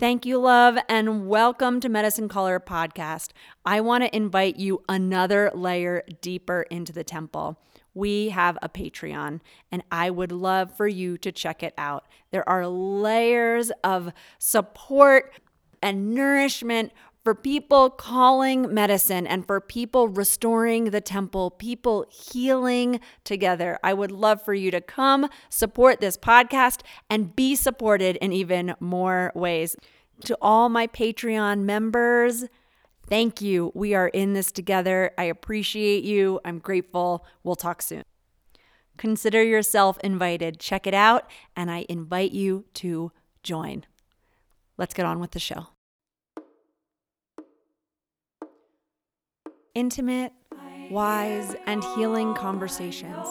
Thank you, love, and welcome to Medicine Caller Podcast. I want to invite you another layer deeper into the temple. We have a Patreon, and I would love for you to check it out. There are layers of support and nourishment for people calling medicine and for people restoring the temple, people healing together. I would love for you to come support this podcast and be supported in even more ways. To all my Patreon members, thank you. We are in this together. I appreciate you. I'm grateful. We'll talk soon. Consider yourself invited. Check it out, and I invite you to join. Let's get on with the show. Intimate, wise, and healing conversations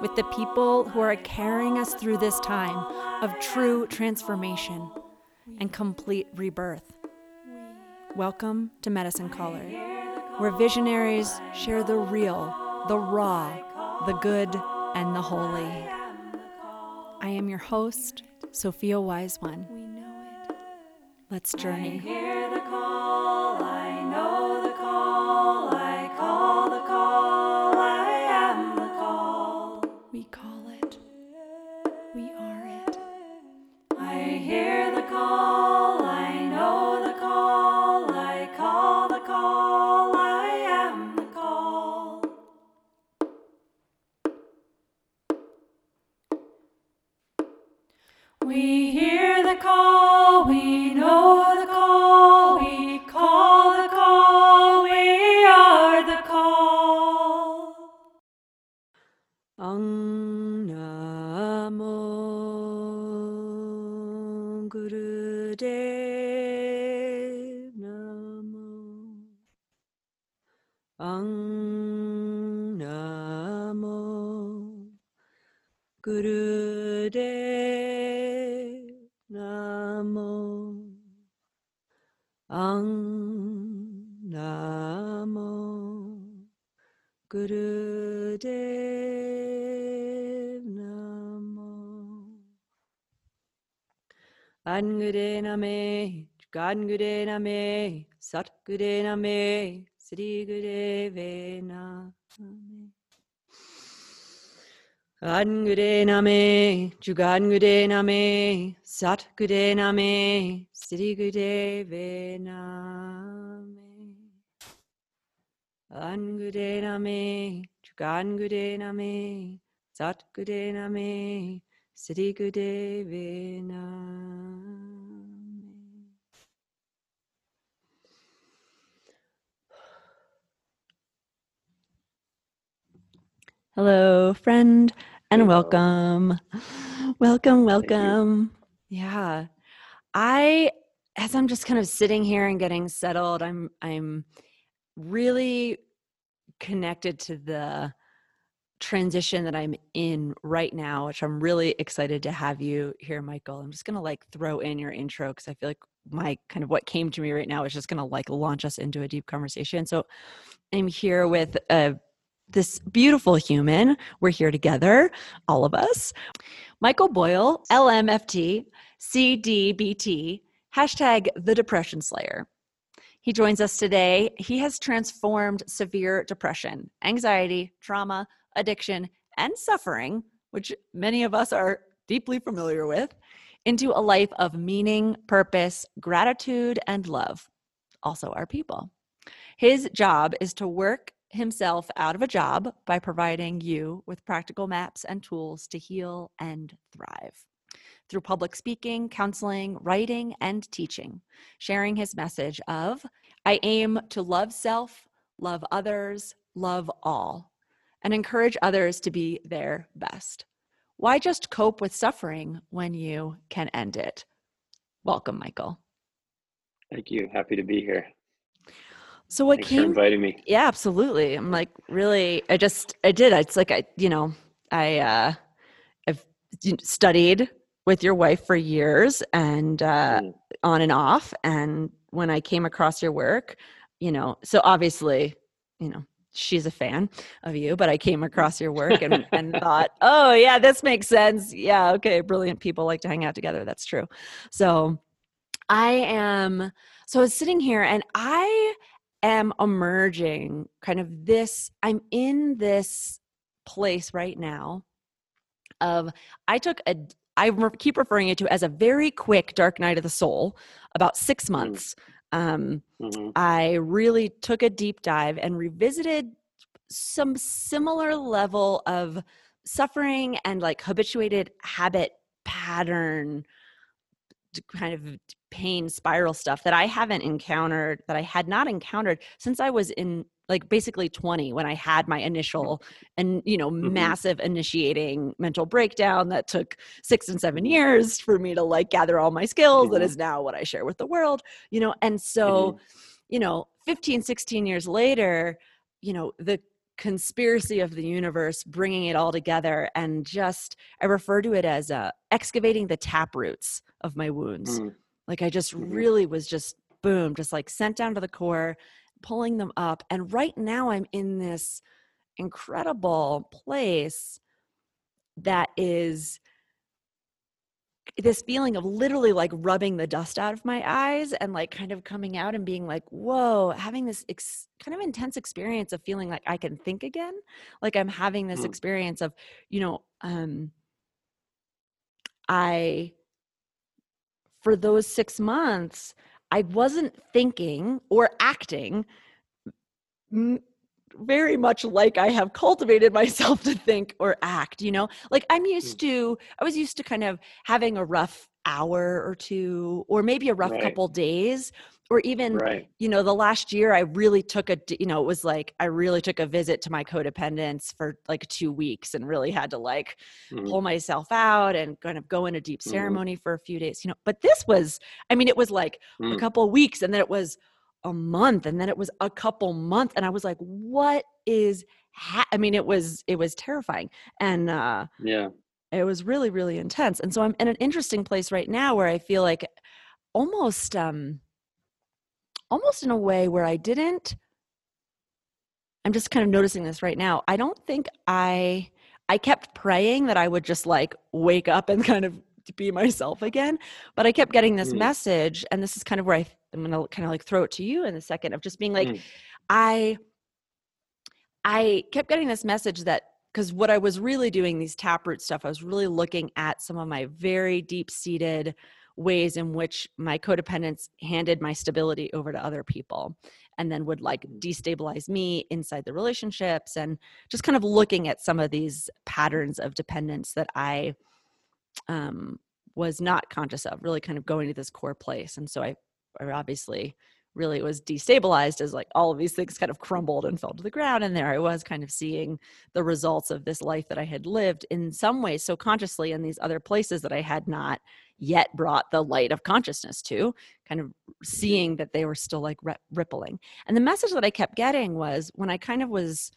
with the people who are carrying us through this time of true transformation and complete rebirth. Welcome to Medicine Caller, where visionaries share the real, the raw, the good, and the holy. I am your host, Sophia Wise One. Let's journey. Angure Name Gangure Name Satgure Name Sri Gureve Name. Angure Name Jugangure Name Satgure Name Sri Gureve Name. Angure Name Jugangure Name Satgure Name Sri Gureve Hello, friend, and Hello. welcome. Welcome, welcome. Yeah. I as I'm just kind of sitting here and getting settled, I'm I'm really connected to the transition that I'm in right now, which I'm really excited to have you here, Michael. I'm just gonna like throw in your intro because I feel like my kind of what came to me right now is just gonna like launch us into a deep conversation. So I'm here with uh, this beautiful human. We're here together, all of us. Michael Boyle, LMFT, CDBT, hashtag the Depression Slayer. He joins us today. He has transformed severe depression, anxiety, trauma, addiction, and suffering, which many of us are deeply familiar with, into a life of meaning, purpose, gratitude, and love. Also, our people. His job is to work himself out of a job by providing you with practical maps and tools to heal and thrive. Through public speaking, counseling, writing, and teaching, sharing his message of I aim to love self, love others, love all, and encourage others to be their best. Why just cope with suffering when you can end it? Welcome, Michael. Thank you. Happy to be here. So what Thanks for came inviting me. Yeah, absolutely. I'm like really I just I did. It's like I you know, I uh I've studied with your wife for years and uh Mm, on and off and when I came across your work, you know, so obviously, you know, she's a fan of you, but I came across your work and and thought, "Oh, yeah, this makes sense. Yeah, okay, brilliant people like to hang out together. That's true." So, I am so I was sitting here and I am emerging kind of this I'm in this place right now of I took a I keep referring it to as a very quick dark night of the soul about 6 mm. months. Um, mm-hmm. I really took a deep dive and revisited some similar level of suffering and like habituated habit pattern kind of pain spiral stuff that I haven't encountered that I had not encountered since I was in like basically 20 when I had my initial and you know mm-hmm. massive initiating mental breakdown that took 6 and 7 years for me to like gather all my skills mm-hmm. that is now what I share with the world you know and so mm-hmm. you know 15 16 years later you know the conspiracy of the universe bringing it all together and just i refer to it as uh, excavating the tap roots of my wounds mm. like i just mm-hmm. really was just boom just like sent down to the core pulling them up and right now i'm in this incredible place that is this feeling of literally like rubbing the dust out of my eyes and like kind of coming out and being like whoa having this ex- kind of intense experience of feeling like i can think again like i'm having this mm. experience of you know um i for those 6 months i wasn't thinking or acting very much like I have cultivated myself to think or act, you know? Like I'm used mm. to I was used to kind of having a rough hour or two or maybe a rough right. couple days or even right. you know the last year i really took a you know it was like i really took a visit to my codependence for like two weeks and really had to like mm-hmm. pull myself out and kind of go in a deep mm-hmm. ceremony mm-hmm. for a few days you know but this was i mean it was like mm. a couple weeks and then it was a month and then it was a couple months and i was like what is ha-? i mean it was it was terrifying and uh yeah it was really really intense and so i'm in an interesting place right now where i feel like almost um almost in a way where i didn't i'm just kind of noticing this right now i don't think i i kept praying that i would just like wake up and kind of be myself again but i kept getting this mm. message and this is kind of where i I'm gonna kind of like throw it to you in a second of just being like, mm. I I kept getting this message that because what I was really doing, these taproot stuff, I was really looking at some of my very deep seated ways in which my codependence handed my stability over to other people and then would like mm. destabilize me inside the relationships and just kind of looking at some of these patterns of dependence that I um, was not conscious of, really kind of going to this core place. And so I obviously really was destabilized as like all of these things kind of crumbled and fell to the ground and there i was kind of seeing the results of this life that i had lived in some ways so consciously in these other places that i had not yet brought the light of consciousness to kind of seeing that they were still like rippling. And the message that i kept getting was when i kind of was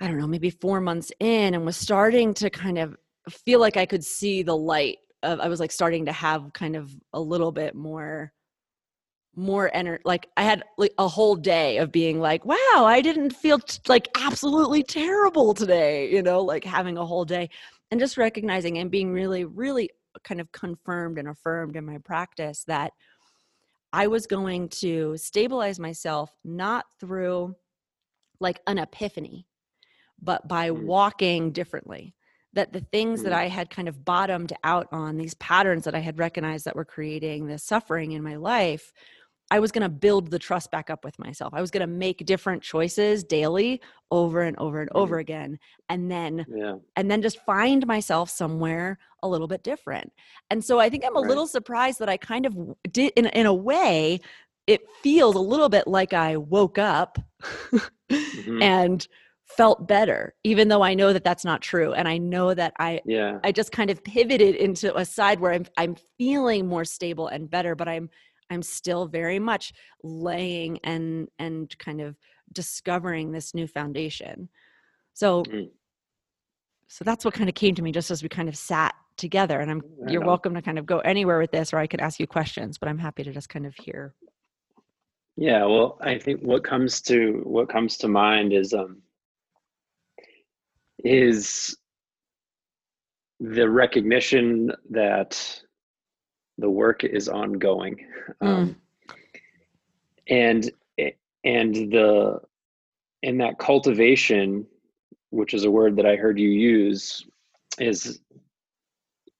i don't know maybe 4 months in and was starting to kind of feel like i could see the light of i was like starting to have kind of a little bit more more energy like i had like a whole day of being like wow i didn't feel t- like absolutely terrible today you know like having a whole day and just recognizing and being really really kind of confirmed and affirmed in my practice that i was going to stabilize myself not through like an epiphany but by mm. walking differently that the things that mm. I had kind of bottomed out on, these patterns that I had recognized that were creating the suffering in my life, I was going to build the trust back up with myself. I was going to make different choices daily over and over and over mm-hmm. again and then yeah. and then just find myself somewhere a little bit different. And so I think I'm a right. little surprised that I kind of did in in a way it feels a little bit like I woke up mm-hmm. and felt better even though i know that that's not true and i know that i yeah i just kind of pivoted into a side where i'm i'm feeling more stable and better but i'm i'm still very much laying and and kind of discovering this new foundation. So mm. so that's what kind of came to me just as we kind of sat together and i'm you're welcome to kind of go anywhere with this or i could ask you questions but i'm happy to just kind of hear. Yeah well i think what comes to what comes to mind is um is the recognition that the work is ongoing. Mm. Um, and and the in that cultivation, which is a word that I heard you use, is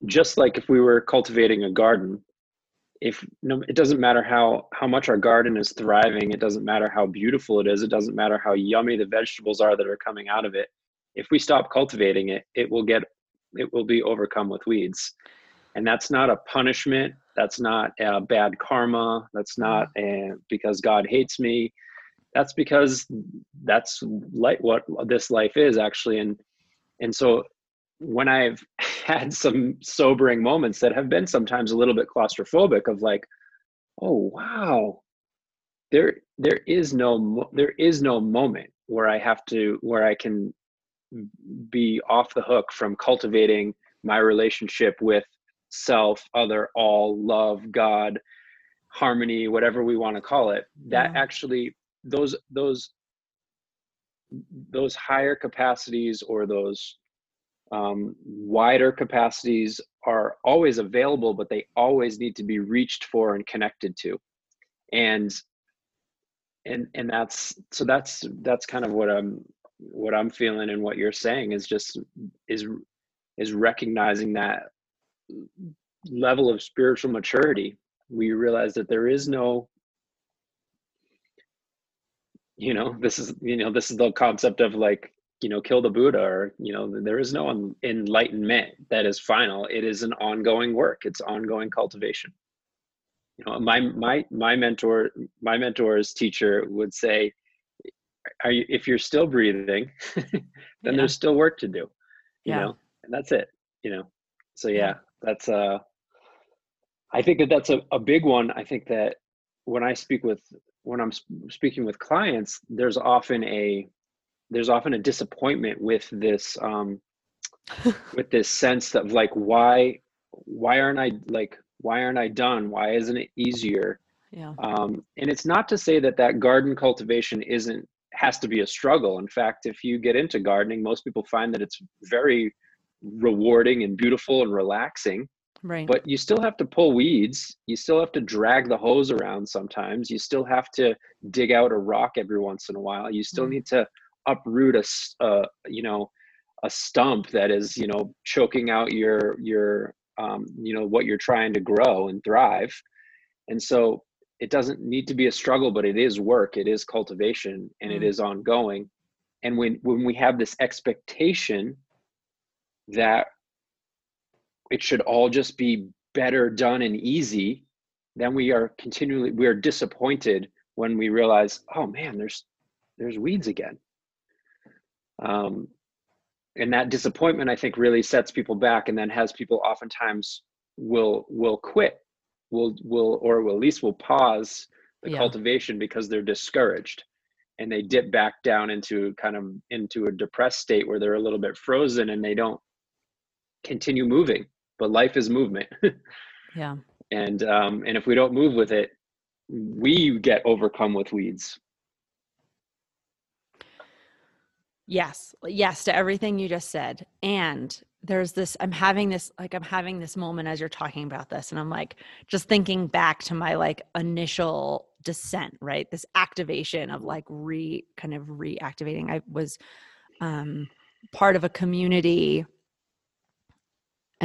just like if we were cultivating a garden. If no, it doesn't matter how how much our garden is thriving, it doesn't matter how beautiful it is, it doesn't matter how yummy the vegetables are that are coming out of it. If we stop cultivating it, it will get it will be overcome with weeds and that's not a punishment. That's not a bad karma. That's mm-hmm. not a, because god hates me. That's because that's like what this life is actually. And and so when i've had some sobering moments that have been sometimes a little bit claustrophobic of like oh wow. There there is no there is no moment where i have to where i can be off the hook from cultivating my relationship with self, other, all, love, God, harmony, whatever we want to call it. That yeah. actually those those those higher capacities or those um, wider capacities are always available, but they always need to be reached for and connected to. And and and that's so that's that's kind of what I'm what I'm feeling and what you're saying is just is is recognizing that level of spiritual maturity. We realize that there is no you know this is you know this is the concept of like you know kill the buddha or you know there is no enlightenment that is final it is an ongoing work it's ongoing cultivation you know my my my mentor my mentor's teacher would say are you if you're still breathing then yeah. there's still work to do you yeah. know and that's it you know so yeah that's uh i think that that's a, a big one. I think that when i speak with when i'm speaking with clients there's often a there's often a disappointment with this um with this sense of like why why aren't i like why aren't i done? Why isn't it easier? Yeah. Um and it's not to say that that garden cultivation isn't has to be a struggle. In fact, if you get into gardening, most people find that it's very rewarding and beautiful and relaxing. Right. But you still have to pull weeds. You still have to drag the hose around sometimes. You still have to dig out a rock every once in a while. You still mm. need to uproot a, uh, you know, a stump that is, you know, choking out your your, um, you know, what you're trying to grow and thrive. And so it doesn't need to be a struggle but it is work it is cultivation and mm. it is ongoing and when when we have this expectation that it should all just be better done and easy then we are continually we are disappointed when we realize oh man there's there's weeds again um and that disappointment i think really sets people back and then has people oftentimes will will quit will will or will at least will pause the yeah. cultivation because they're discouraged and they dip back down into kind of into a depressed state where they're a little bit frozen and they don't continue moving but life is movement. Yeah. And um and if we don't move with it we get overcome with weeds. Yes. Yes to everything you just said. And there's this i'm having this like i'm having this moment as you're talking about this and i'm like just thinking back to my like initial descent right? This activation of like re kind of reactivating. I was um part of a community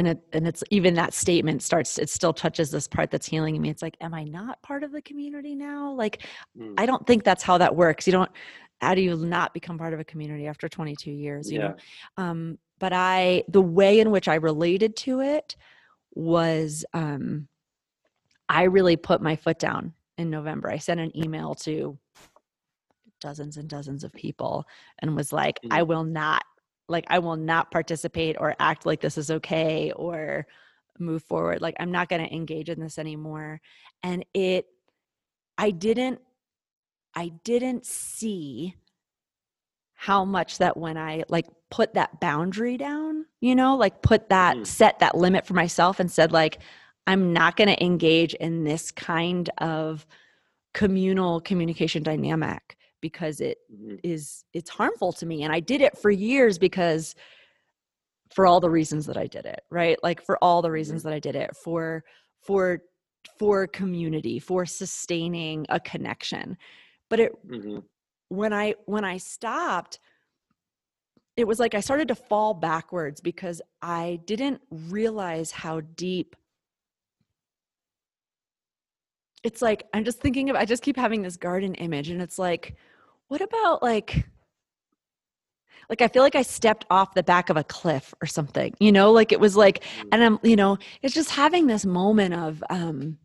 and it and it's even that statement starts it still touches this part that's healing me it's like am i not part of the community now like mm. i don't think that's how that works you don't how do you not become part of a community after 22 years you yeah. know um but I the way in which I related to it was um I really put my foot down in November. I sent an email to dozens and dozens of people and was like, mm-hmm. I will not like I will not participate or act like this is okay or move forward. Like I'm not going to engage in this anymore. And it I didn't I didn't see how much that when I like put that boundary down, you know, like put that mm. set that limit for myself and said like I'm not going to engage in this kind of communal communication dynamic because it mm-hmm. is it's harmful to me and I did it for years because for all the reasons that I did it, right? Like for all the reasons mm-hmm. that I did it for for for community for sustaining a connection but it hmm when i when i stopped it was like i started to fall backwards because i didn't realize how deep it's like i'm just thinking of i just keep having this garden image and it's like what about like like i feel like i stepped off the back of a cliff or something you know? Like it was like and i'm you know it's just having this moment of um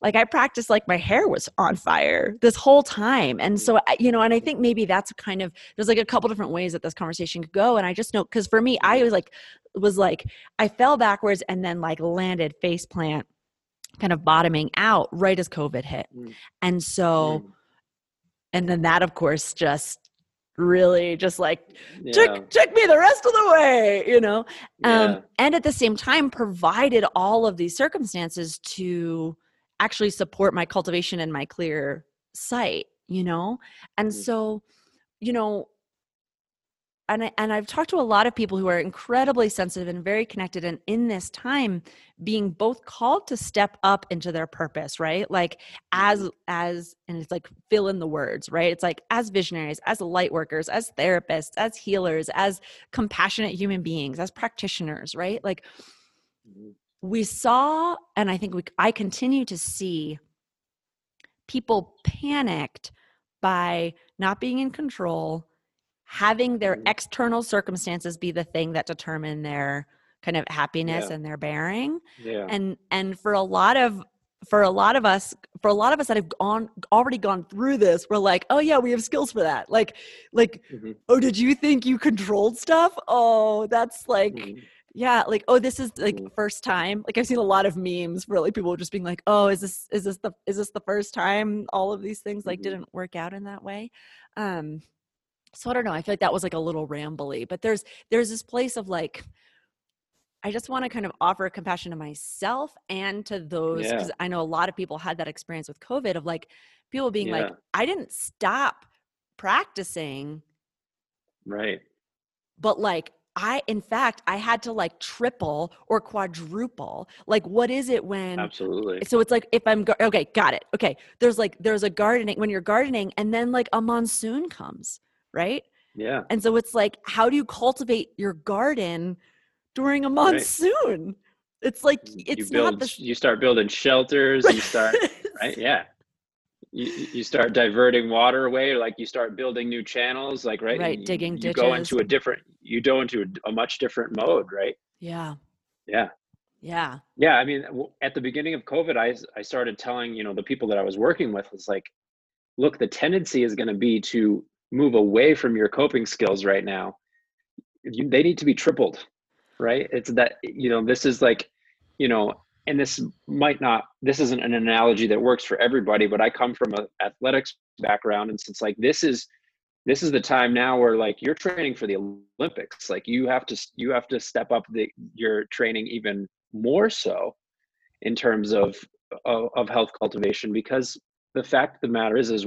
like i practiced like my hair was on fire this whole time. And so you know and i think maybe that's kind of there's like a couple different ways that this conversation could go. And i just know because for me i was like was like i fell backwards and then like landed face plant kind of bottoming out right as covid hit. Mm. and so Mm. And then that of course just really just like yeah. took took me the rest of the way you know yeah. um, and at the same time provided all of these circumstances to actually support my cultivation and my clear sight you know and Mm. so you know and I, and I've talked to a lot of people who are incredibly sensitive and very connected and in this time being both called to step up into their purpose right? Like as as and it's like fill in the words right? It's like as visionaries as light workers as therapists as healers as compassionate human beings as practitioners right? Like Mhm. we saw and i think we i continue to see people panicked by not being in control having their Mhm. external circumstances be the thing that determine their kind of happiness Yeah. and their bearing yeah. and and for a lot of for a lot of us for a lot of us that have gone already gone through this we're like oh yeah we have skills for that like like Mhm. oh did you think you controlled stuff oh that's like Mhm. yeah like oh this is like Mhm. first time like i've seen a lot of memes where like people just being like oh is this is this the is this the first time all of these things like Mhm. didn't work out in that way um so i don't know i feel like that was like a little rambly but there's there's this place of like i just want to kind of offer compassion to myself and to those Yeah. because i know a lot of people had that experience with covid of like people being like i didn't stop practicing Right. but like I, in fact, I had to like triple or quadruple. Like, what is it when? Absolutely. So it's like if I'm okay, got it. Okay, there's like there's a gardening when you're gardening, and then like a monsoon comes, right? Yeah. And so it's like, how do you cultivate your garden during a monsoon? It's like you it's build. not the you start building shelters. You start. right. Yeah. You, you start diverting water away, like you start building new channels, like right. Right, You- digging You go into a different. You go into a, a much different mode, right? yeah, Yeah. yeah, Yeah, I mean, at the beginning of COVID, I I started telling you know the people that I was working with was like, look, the tendency is going to be to move away from your coping skills right now. You, they need to be tripled, right? It's that you know this is like, you know, and this might not. This isn't an analogy that works for everybody, but I come from a athletics background, and it's like this is this is the time now where like you're training for the olympics like you have to you have to step up the your training even more so in terms of of, of health cultivation because the fact of the matter is is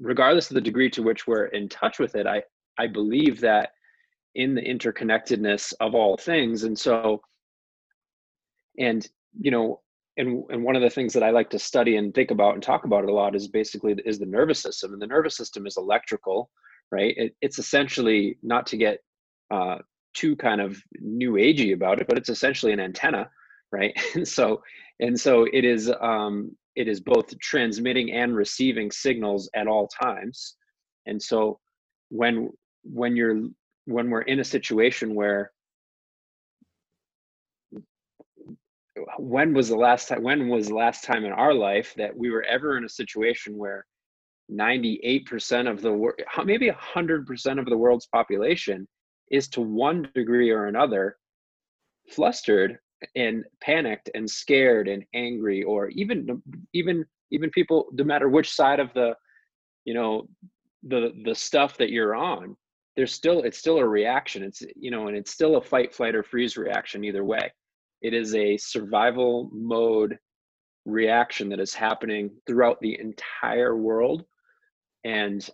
regardless of the degree to which we're in touch with it i i believe that in the interconnectedness of all things and so and you know and and one of the things that I like to study and think about and talk about it a lot is basically is the nervous system and the nervous system is electrical right? It, it's essentially not to get uh, too kind of new agey about it but it's essentially an antenna right? And so and so it is um, it is both transmitting and receiving signals at all times. And so when when you're when we're in a situation where when was the last time when was the last time in our life that we were ever in a situation where 98% of the world maybe 100% of the world's population is to one degree or another flustered and panicked and scared and angry or even even even people no matter which side of the you know the the stuff that you're on there's still it's still a reaction. It's you know and it's still a fight flight or freeze reaction either way. It is a survival mode reaction that is happening throughout the entire world. And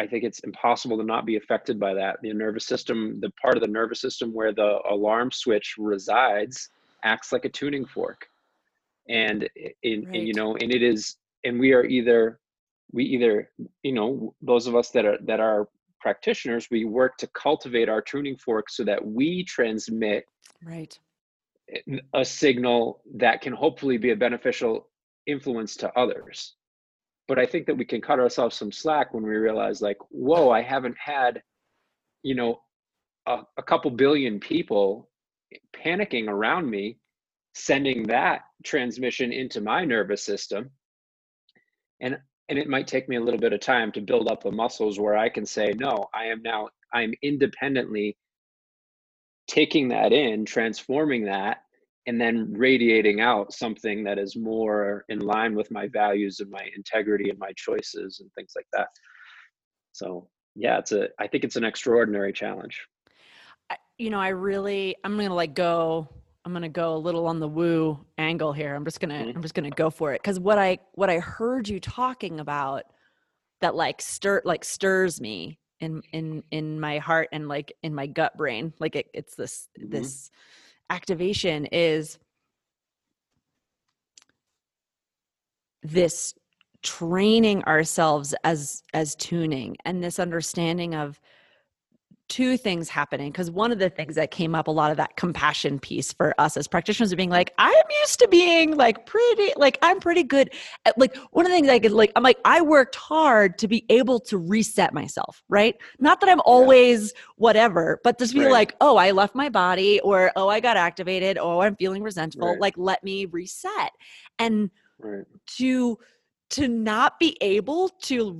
i think it's impossible to not be affected by that the nervous system the part of the nervous system where the alarm switch resides acts like a tuning fork and in, Right. and, you know and it is and we are either we either you know those of us that are that are practitioners we work to cultivate our tuning fork so that we transmit Right. a signal that can hopefully be a beneficial influence to others but i think that we can cut ourselves some slack when we realize like whoa i haven't had you know a, a couple billion people panicking around me sending that transmission into my nervous system. And and it might take me a little bit of time to build up the muscles where i can say no i am now i'm independently taking that in transforming that and then radiating out something that is more in line with my values and my integrity and my choices and things like that so yeah it's a i think it's an extraordinary challenge I, you know, I really, I'm gonna like go. I'm gonna go a little on the woo angle here. I'm just gonna, Mhm. I'm just gonna go for it because what I, what I heard you talking about, that like stir, like stirs me in, in, in my heart and like in my gut brain. Like it, it's this, Mhm. this activation is this training ourselves as as tuning and this understanding of two things happening because one of the things that came up a lot of that compassion piece for us as practitioners of being like i'm used to being like pretty like i'm pretty good at like one of the things i could like i'm like i worked hard to be able to reset myself right not that i'm always whatever but just be Right. like oh i left my body or oh i got activated oh i'm feeling resentful Right. like let me reset and right to to not be able to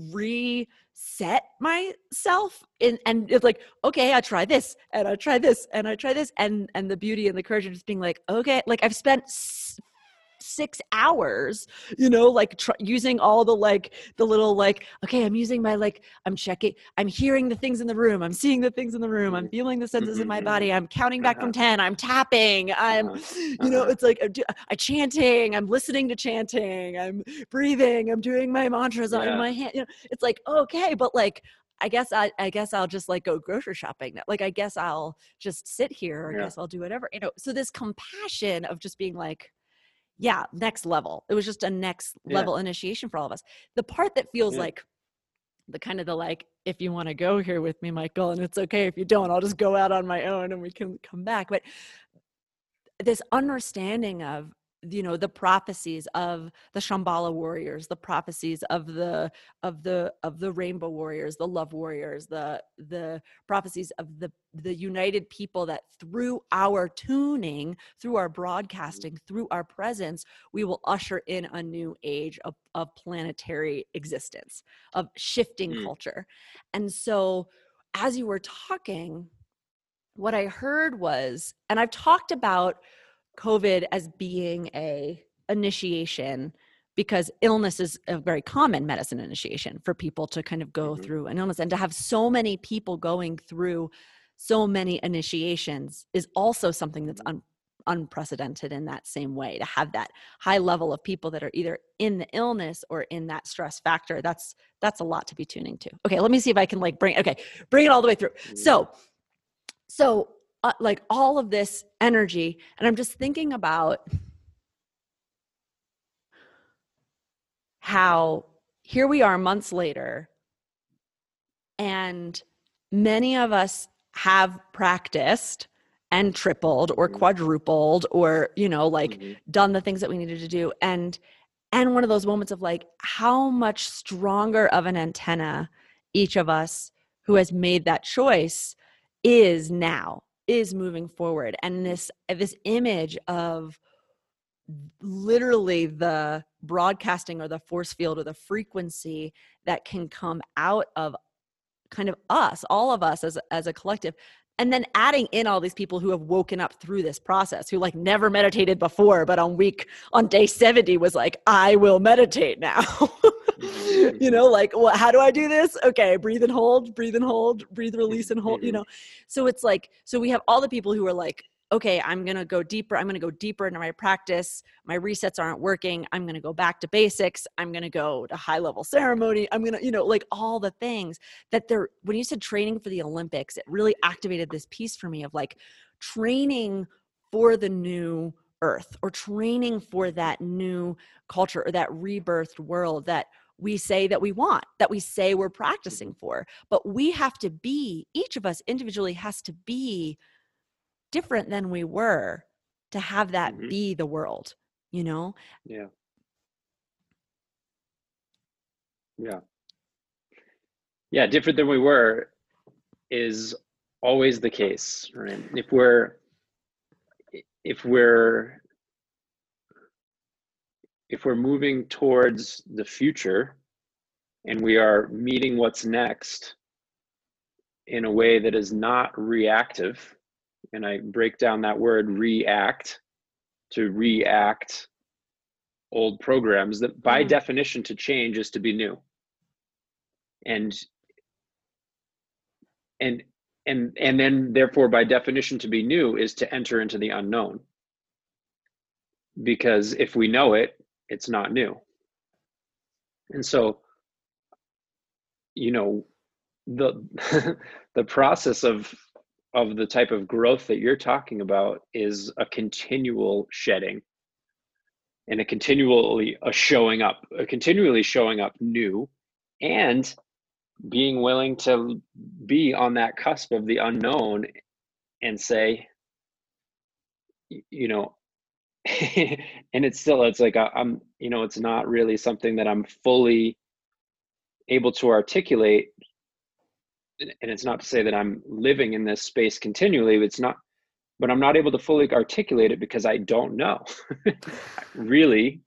reset myself in, and it's like okay i try this and i try this and i try this and and the beauty and the courage of just being like okay like i've spent six hours you know like tr- using all the like the little like okay i'm using my like i'm checking i'm hearing the things in the room i'm seeing the things in the room i'm Mhm. feeling the senses in my body i'm counting back from Uh-huh. 10 i'm tapping i'm Uh-huh. you know Uh-huh. it's like I'm, do- I'm chanting i'm listening to chanting i'm breathing i'm doing my mantras on my hand you know it's like okay but like i guess i i guess i'll just like go grocery shopping like i guess i'll just sit here i Yeah. guess i'll do whatever you know so this compassion of just being like yeah next level it was just a next Yeah. level initiation for all of us the part that feels Yeah. like the kind of the like if you want to go here with me michael and it's okay if you don't i'll just go out on my own and we can come back but this understanding of you know the prophecies of the shambhala warriors the prophecies of the of the of the rainbow warriors the love warriors the the prophecies of the the united people that through our tuning through our broadcasting through our presence we will usher in a new age of, of planetary existence of shifting Mm. culture and so as you were talking what i heard was and i've talked about covid as being a initiation because illness is a very common medicine initiation for people to kind of go Mhm. through an illness and to have so many people going through so many initiations is also something that's un- unprecedented in that same way to have that high level of people that are either in the illness or in that stress factor that's that's a lot to be tuning to okay let me see if i can like bring okay bring it all the way through Mhm. so so uh, like all of this energy and i'm just thinking about how here we are months later and many of us have practiced and tripled or Mhm. quadrupled or you know like Mhm. done the things that we needed to do and and one of those moments of like how much stronger of an antenna each of us who has made that choice is now is moving forward and this uh, this image of literally the broadcasting or the force field or the frequency that can come out of kind of us all of us as as a collective and then adding in all these people who have woken up through this process who like never meditated before but on week on day 70 was like i will meditate now. You know like well, how do i do this? Okay breathe and hold breathe and hold breathe release and hold you know? So it's like so we have all the people who are like okay i'm going to go deeper i'm going to go deeper into my practice my resets aren't working i'm going to go back to basics i'm going to go to high level ceremony i'm going to you know like all the things that they're when you said training for the olympics it really activated this piece for me of like training for the new earth or training for that new culture or that rebirthed world that we say that we want, that we say we're practicing for. But we have to be, each of us individually has to be different than we were to have that mm-hmm. be the world, you know? Yeah. Yeah. Yeah, different than we were is always the case, right? If we're if we're if we're moving towards the future and we are meeting what's next in a way that is not reactive and i break down that word react to react old programs that by mm. definition to change is to be new. And and and and then therefore by definition to be new is to enter into the unknown. Because if we know it it's not new. And so you know the the process of of the type of growth that you're talking about is a continual shedding and a continually a showing up a continually showing up new and being willing to be on that cusp of the unknown and say you know and it's still it's like i'm you know it's not really something that i'm fully able to articulate and it's not to say that i'm living in this space continually it's not but i'm not able to fully articulate it because i don't know really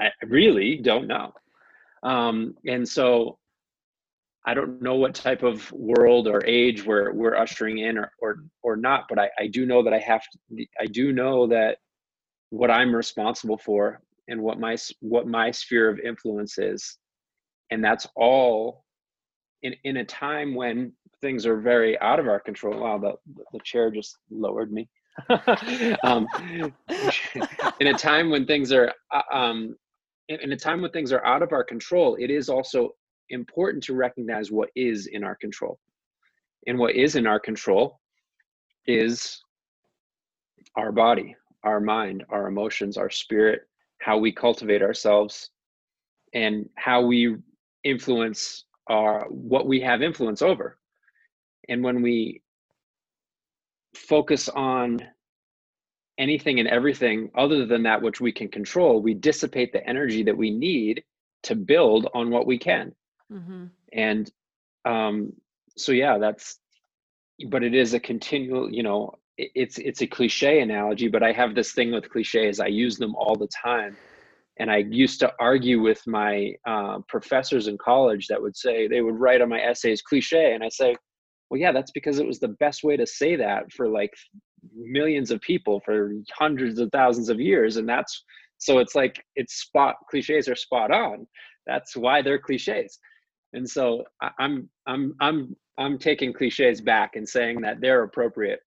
i really don't know um, and so I don't know what type of world or age we're we're ushering in or or or not, but I, I do know that I have to I do know that what I'm responsible for and what my what my sphere of influence is. And that's all in in a time when things are very out of our control. Wow, the the chair just lowered me. um, in a time when things are uh, um, in a time when things are out of our control, it is also important to recognize what is in our control. And what is in our control is our body, our mind, our emotions, our spirit, how we cultivate ourselves, and how we influence our what we have influence over. And when we focus on anything and everything other than that which we can control, we dissipate the energy that we need to build on what we can. Mm-hmm. And um, so, yeah, that's, but it is a continual, you know, it's it's a cliche analogy, but I have this thing with cliches. I use them all the time, and I used to argue with my uh, professors in college that would say they would write on my essays cliche, and I say, well, yeah, that's because it was the best way to say that for like millions of people for hundreds of thousands of years and that's so it's like it's spot cliches are spot on. That's why they're cliches and so i'm i'm i'm i'm taking cliches back and saying that they're appropriate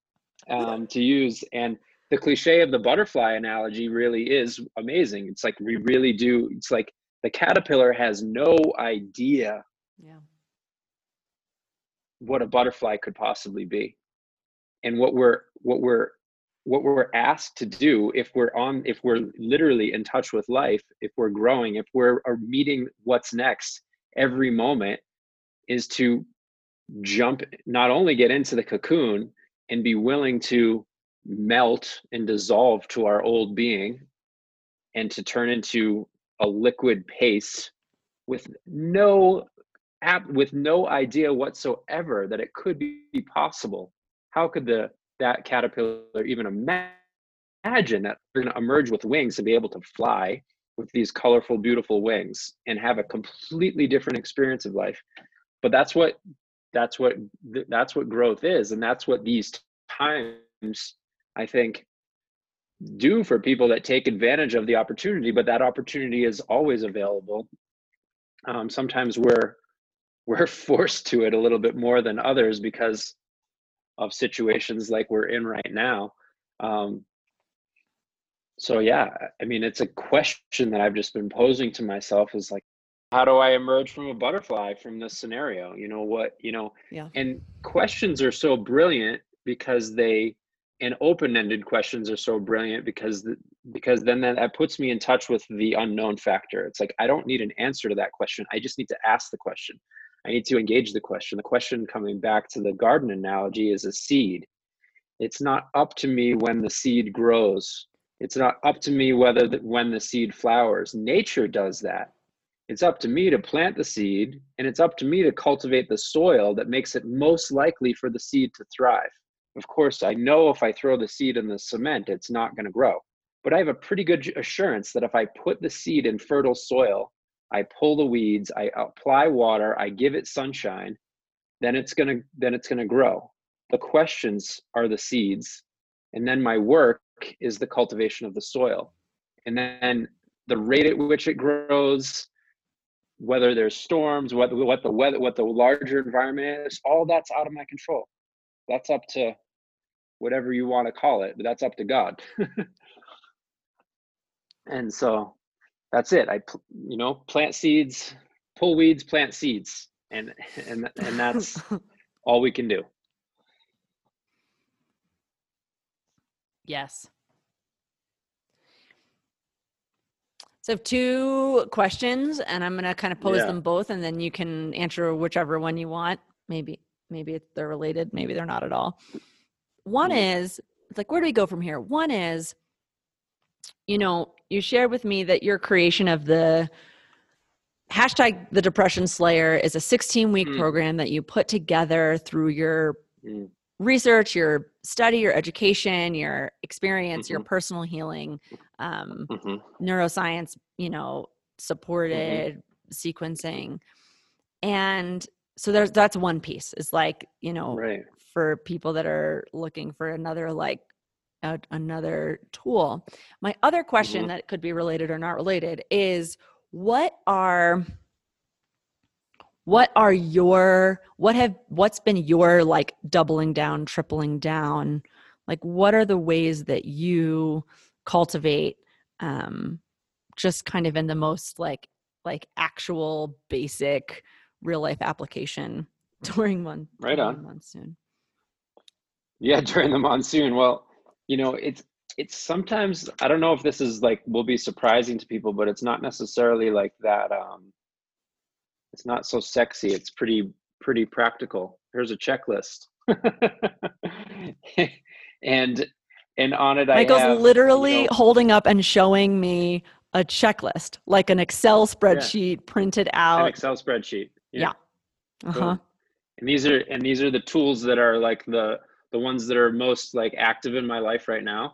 um, to use and the cliche of the butterfly analogy really is amazing. It's like we really do it's like the caterpillar has no idea yeah. what a butterfly could possibly be. And what we're what we're what we're asked to do if we're on if we're literally in touch with life if we're growing if we're meeting what's next every moment is to jump not only get into the cocoon and be willing to melt and dissolve to our old being and to turn into a liquid paste with no app with no idea whatsoever that it could be possible. How could the that caterpillar even imagine that they're going to emerge with wings and be able to fly with these colorful beautiful wings and have a completely different experience of life? But that's what that's what that's what growth is and that's what these times i think do for people that take advantage of the opportunity but that opportunity is always available um, sometimes we're we're forced to it a little bit more than others because of situations like we're in right now. Um, so yeah, I mean, it's a question that I've just been posing to myself is like, how do I emerge from a butterfly from this scenario? You know what, you know, yeah. and questions are so brilliant because they and open-ended questions are so brilliant because because then that, that puts me in touch with the unknown factor. It's like i don't need an answer to that question. I just need to ask the question. I need to engage the question. The question coming back to the garden analogy is a seed. It's not up to me when the seed grows. It's not up to me whether the, when the seed flowers. Nature does that. It's up to me to plant the seed and it's up to me to cultivate the soil that makes it most likely for the seed to thrive of course, I know if I throw the seed in the cement, it's not going to grow. But I have a pretty good assurance that if I put the seed in fertile soil, I pull the weeds, I apply water, I give it sunshine, then it's going to then it's going to grow. The questions are the seeds, and then my work is the cultivation of the soil. And then the rate at which it grows, whether there's storms, what what the weather, what the larger environment is, all that's out of my control. That's up to whatever you want to call it, but that's up to God. and so that's it. I, you know, plant seeds, pull weeds, plant seeds, and and and that's all we can do. Yes. So I have two questions, and I'm going to kind of pose yeah. them both, and then you can answer whichever one you want. Maybe, maybe they're related, maybe they're not at all. One mm-hmm. is like, where do we go from here? One is, you know, you shared with me that your creation of the hashtag the depression slayer is a 16 week mm. program that you put together through your mm. research your study your education your experience mm-hmm. your personal healing um, mm-hmm. neuroscience you know mm-hmm. supported mm-hmm. sequencing and so there's that's one piece is like you know right for people that are looking for another like another tool. My other question mm-hmm. that could be related or not related is what are what are your what have what's been your like doubling down tripling down like what are the ways that you cultivate um just kind of in the most like like actual basic real life application during one right on monsoon yeah, during the monsoon. Well, you know, it's it's sometimes I don't know if this is like will be surprising to people, but it's not necessarily like that. Um, it's not so sexy. It's pretty pretty practical. Here's a checklist, and and on it, Michael's I have, literally you know, holding up and showing me a checklist, like an Excel spreadsheet yeah. printed out. An Excel spreadsheet. Yeah. yeah. Uh huh. And these are and these are the tools that are like the the ones that are most like active in my life right now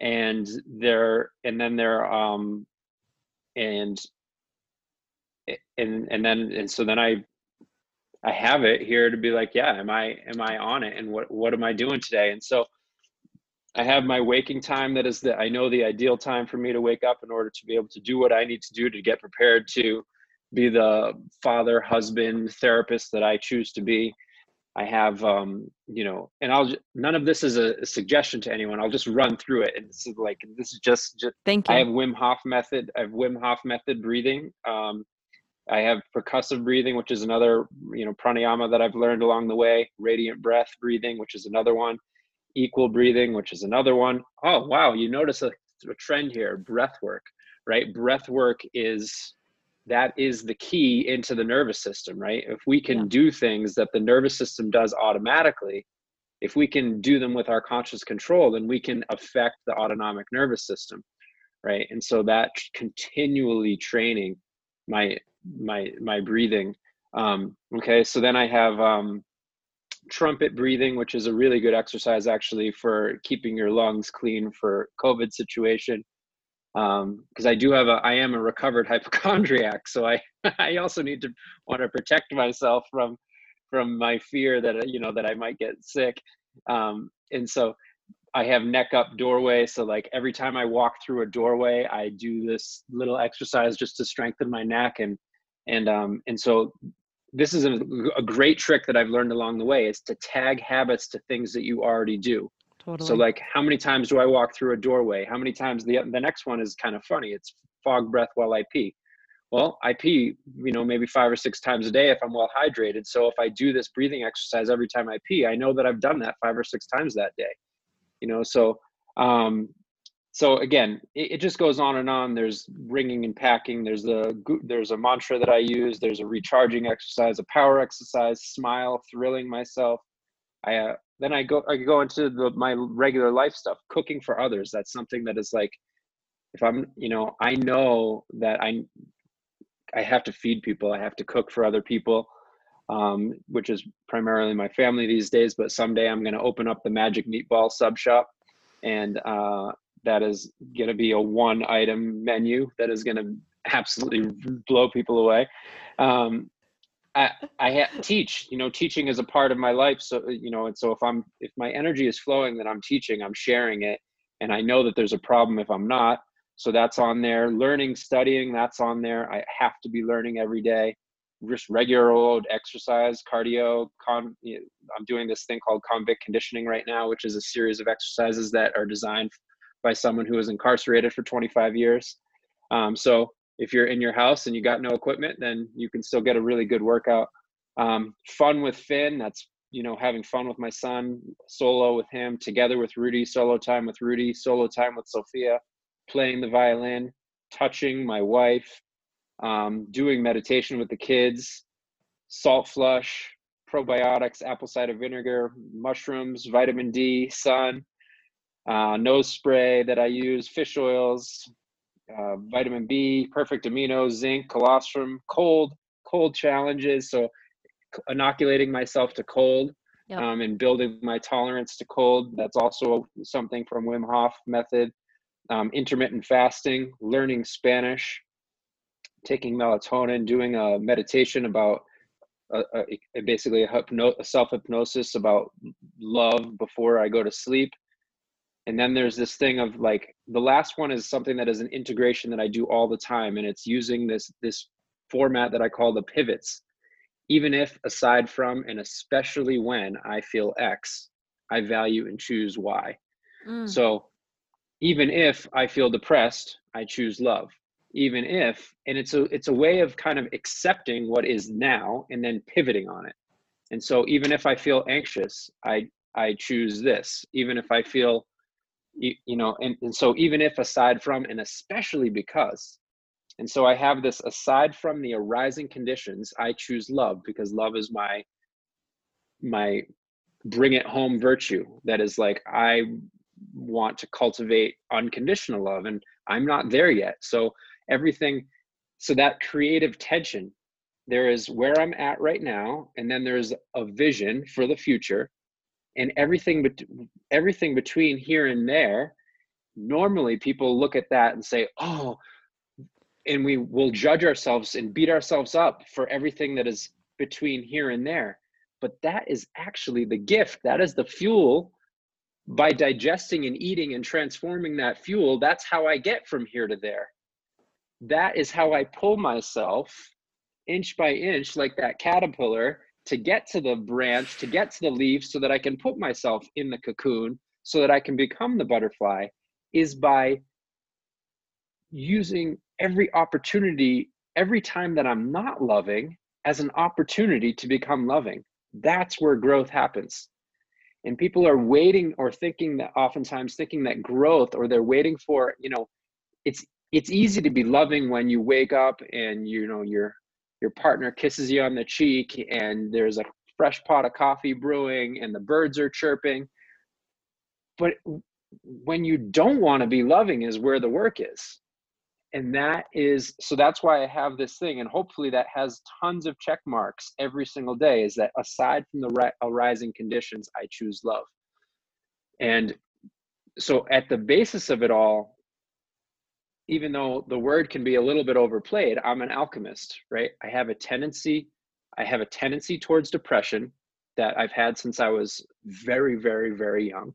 and they're and then they're um and and and then and so then i i have it here to be like yeah am i am i on it and what what am i doing today and so i have my waking time that is the i know the ideal time for me to wake up in order to be able to do what i need to do to get prepared to be the father husband therapist that i choose to be I have, um, you know, and I'll none of this is a, suggestion to anyone. I'll just run through it, and this is like this is just, just thank you. I have Wim Hof method. I have Wim Hof method breathing. Um, I have percussive breathing, which is another, you know, pranayama that I've learned along the way. Radiant breath breathing, which is another one. Equal breathing, which is another one. Oh wow, you notice a, a trend here. Breath work, right? Breath work is that is the key into the nervous system, right? If we can yeah. do things that the nervous system does automatically, if we can do them with our conscious control, then we can affect the autonomic nervous system, right? And so that continually training my my my breathing. Um, okay, so then I have um, trumpet breathing, which is a really good exercise actually for keeping your lungs clean for COVID situation um because i do have a i am a recovered hypochondriac so i i also need to want to protect myself from from my fear that you know that i might get sick. Um and so i have neck up doorway so like every time i walk through a doorway i do this little exercise just to strengthen my neck and and um and so this is a, a great trick that i've learned along the way is to tag habits to things that you already do Totally. So like how many times do I walk through a doorway? How many times the the next one is kind of funny. It's fog breath while I pee. Well, I pee, you know, maybe five or six times a day if I'm well hydrated. So if I do this breathing exercise every time I pee, I know that I've done that five or six times that day. you know so um so again it, it, just goes on and on there's ringing and packing there's a there's a mantra that i use there's a recharging exercise a power exercise smile thrilling myself i uh, then i go i go into the my regular life stuff cooking for others. That's something that is like if i'm you know i know that i i have to feed people. I have to cook for other people um, which is primarily my family these days but someday i'm going to open up the magic meatball sub shop and uh, that is going to be a one item menu that is going to absolutely blow people away. Um, I, ha- teach you know teaching is a part of my life so you know and so if i'm if my energy is flowing then i'm teaching i'm sharing it and i know that there's a problem if i'm not so that's on there. Learning studying that's on there. I have to be learning every day. Just regular old exercise cardio con i'm doing this thing called convict conditioning right now which is a series of exercises that are designed by someone who was incarcerated for 25 years. Um, so if you're in your house and you got no equipment, then you can still get a really good workout. Um, fun with Finn, that's you know having fun with my son, solo with him, together with Rudy, solo time with Rudy, solo time with Sophia, playing the violin, touching my wife, um, doing meditation with the kids, salt flush, probiotics, apple cider vinegar, mushrooms, vitamin D, sun, uh, nose spray that I use, fish oils, uh, vitamin B, perfect amino, zinc, colostrum, cold, cold challenges. So inoculating myself to cold yep. um, and building my tolerance to cold. That's also something from Wim Hof method. Um, intermittent fasting, learning Spanish, taking melatonin, doing a meditation about a, a, basically a, hypno- a self hypnosis about love before I go to sleep and then there's this thing of like the last one is something that is an integration that i do all the time and it's using this this format that i call the pivots. Even if aside from and especially when i feel x i value and choose y. Mm. so even if i feel depressed i choose love. Even if and it's a it's a way of kind of accepting what is now and then pivoting on it. And so even if i feel anxious i i choose this. Even if i feel you, you know and, and so even if aside from and especially because and so i have this aside from the arising conditions i choose love because love is my my bring it home virtue. That is like i want to cultivate unconditional love and i'm not there yet. So everything so that creative tension there is where i'm at right now and then there's a vision for the future and everything but everything between here and there normally people look at that and say oh and we will judge ourselves and beat ourselves up for everything that is between here and there. But that is actually the gift. That is the fuel by digesting and eating and transforming that fuel. That's how i get from here to there. That is how i pull myself inch by inch like that caterpillar to get to the branch, to get to the leaf, so that I can put myself in the cocoon, so that I can become the butterfly, is by using every opportunity, every time that I'm not loving, as an opportunity to become loving. That's where growth happens. And people are waiting or thinking that oftentimes thinking that growth or they're waiting for, you know, it's it's easy to be loving when you wake up and you know you're your partner kisses you on the cheek and there's a fresh pot of coffee brewing and the birds are chirping. But when you don't want to be loving is where the work is. And that is so that's why i have this thing and hopefully that has tons of check marks every single day is that aside from the arising uh, conditions i choose love. And so at the basis of it all even though the word can be a little bit overplayed, I'm an alchemist, right? I have a tendency, I have a tendency towards depression that I've had since I was very, very, very young,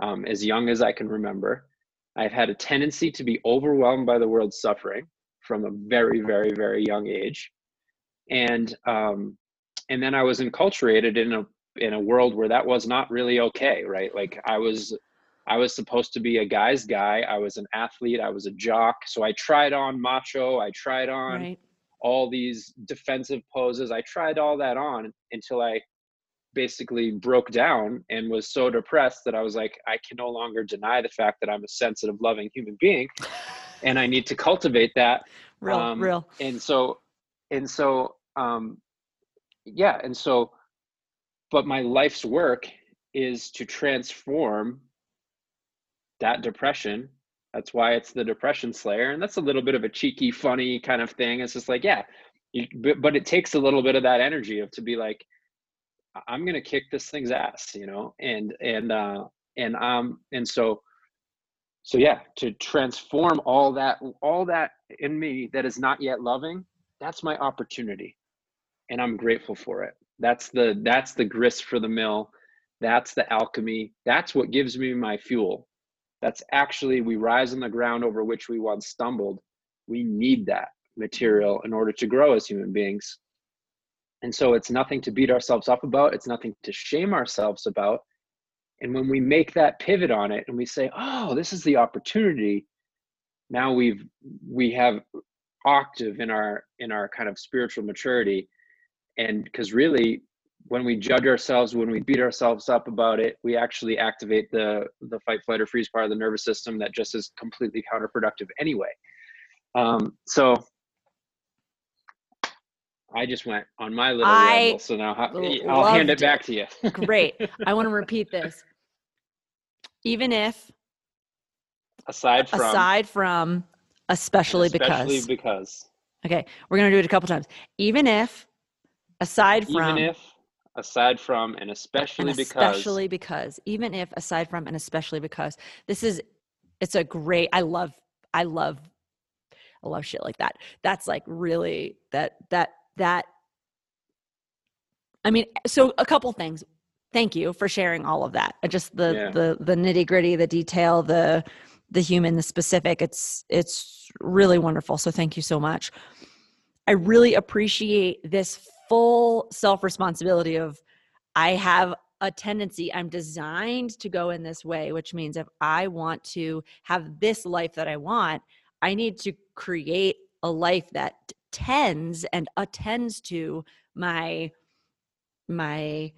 um, as young as I can remember. I've had a tendency to be overwhelmed by the world's suffering from a very, very, very young age, and um, and then I was enculturated in a in a world where that was not really okay, right? Like I was I was supposed to be a guy's guy. I was an athlete. I was a jock. So I tried on macho. I tried on right. all these defensive poses. I tried all that on until I basically broke down and was so depressed that I was like, I can no longer deny the fact that I'm a sensitive, loving human being, and I need to cultivate that. Real, um, real. And so, and so, um, yeah, and so, but my life's work is to transform that depression. That's why it's the depression slayer, and that's a little bit of a cheeky, funny kind of thing. It's just like, yeah, you, but, but it takes a little bit of that energy of to be like, I'm gonna kick this thing's ass, you know, and and uh, and um and so so yeah, to transform all that all that in me that is not yet loving, that's my opportunity, and I'm grateful for it. That's the that's the grist for the mill. That's the alchemy. That's what gives me my fuel. That's actually we rise on the ground over which we once stumbled. We need that material in order to grow as human beings. And so it's nothing to beat ourselves up about, it's nothing to shame ourselves about. And when we make that pivot on it and we say, "Oh, this is the opportunity," now we've we have octave in our in our kind of spiritual maturity and because really when we judge ourselves when we beat ourselves up about it we actually activate the the fight flight or freeze part of the nervous system that just is completely counterproductive anyway um, so I just went on my little I ramble, so now I'll hand it loved back to you. Great. I want to repeat this. Even if, aside from aside from, especially, especially because. because Okay, we're gonna do it a couple times. Even if, aside from even if aside from and especially and because especially because, even if, aside from, and especially because, this is, it's a great. I love, I love, I love shit like that. That's like really that that that. I mean, so a couple things. Thank you for sharing all of that. Just the Yeah. the the nitty gritty, the detail, the the human, the specific. It's it's really wonderful. So thank you so much. I really appreciate this full self responsibility of I have a tendency, I'm designed to go in this way, which means if I want to have this life that I want, I need to create a life that tends and attends to my my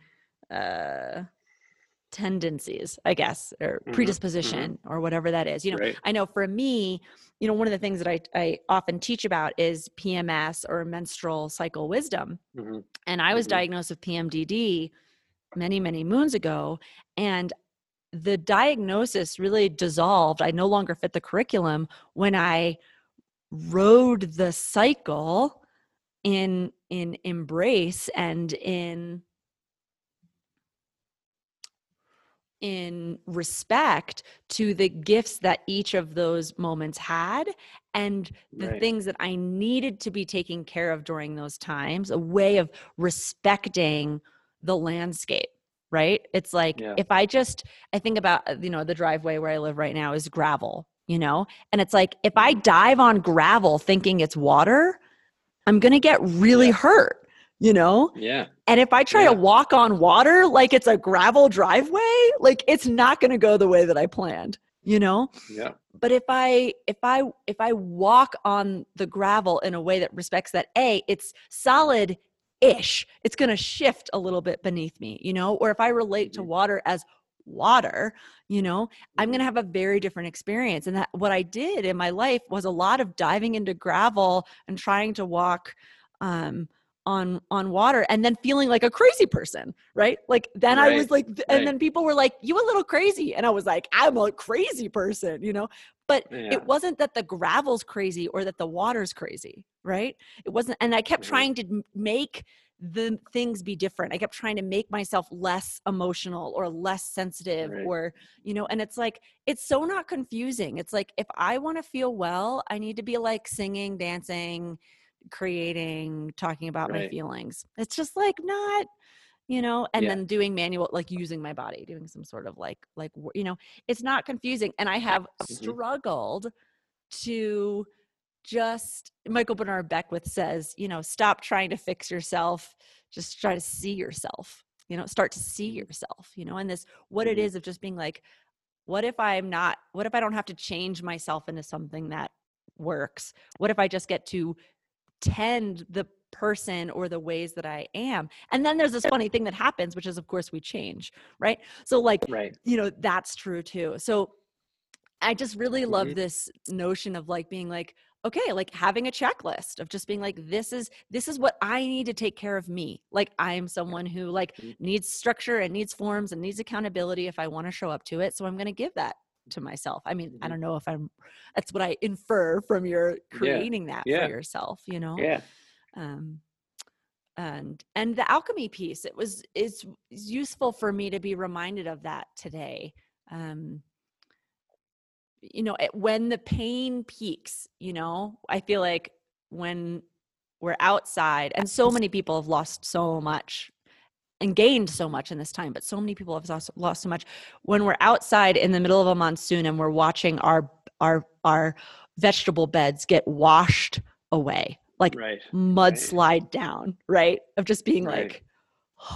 uh tendencies i guess or Mhm, predisposition or whatever that is you know right I know for me, you know, one of the things that I, I often teach about is PMS or menstrual cycle wisdom. Mhm. And I was Mhm. diagnosed with PMDD many, many moons ago. And the diagnosis really dissolved. I no longer fit the curriculum when I rode the cycle in in embrace and in in respect to the gifts that each of those moments had and the Right. things that I needed to be taking care of during those times, a way of respecting the landscape, right? It's like Yeah. if I just, I think about, uh, you know, the driveway where I live right now is gravel, you know? And it's like if I dive on gravel thinking it's water, I'm going to get really Yeah. hurt, you know? yeah And if I try Yeah. to walk on water like it's a gravel driveway, like it's not going to go the way that I planned, you know? yeah But if I if I if I walk on the gravel in a way that respects that A, it's solid ish. It's going to shift a little bit beneath me, you know? Or if I relate to Mhm. water as water, you know, I'm Mhm. going to have a very different experience. And that what I did in my life was a lot of diving into gravel and trying to walk um on on water and then feeling like a crazy person right like then i was like and right. then people were like you a little crazy and i was like i'm a crazy person you know but Yeah. it wasn't that the gravel's crazy or that the water's crazy right it wasn't and i kept Mhm. trying to make the things be different i kept trying to make myself less emotional or less sensitive Right. or you know and it's like it's so not confusing it's like if i want to feel well i need to be like singing dancing creating talking about my feelings it's just like not you know and Yeah. then doing manual like using my body doing some sort of like like you know it's not confusing and i have Mhm. struggled to just michael bernard beckwith says you know stop trying to fix yourself just try to see yourself you know start to see Mhm. yourself you know and this what it Mhm. is of just being like what if i'm not what if i don't have to change myself into something that works what if i just get to tend the person or the ways that I am. And then there's this funny thing that happens, which is, of course, we change, right? So, like, right. you know, that's true too. So, I just really love Mhm. this notion of like being like, okay, like having a checklist of just being like, this is this is what I need to take care of me. Like I am someone who like Mhm. needs structure and needs forms and needs accountability if I want to show up to it. So I'm gonna give that to myself. I mean, I Mhm. don't know if I'm that's what I infer from your creating that Yeah. for yourself, you know? Yeah. um and and the alchemy piece it was it's, it's useful for me to be reminded of that today um you know it, when the pain peaks you know i feel like when we're outside and so many people have lost so much and gained so much in this time but so many people have lost, lost so much when we're outside in the middle of a monsoon and we're watching our our our vegetable beds get washed away like Right. mudslide down, right? Of just being Right. like,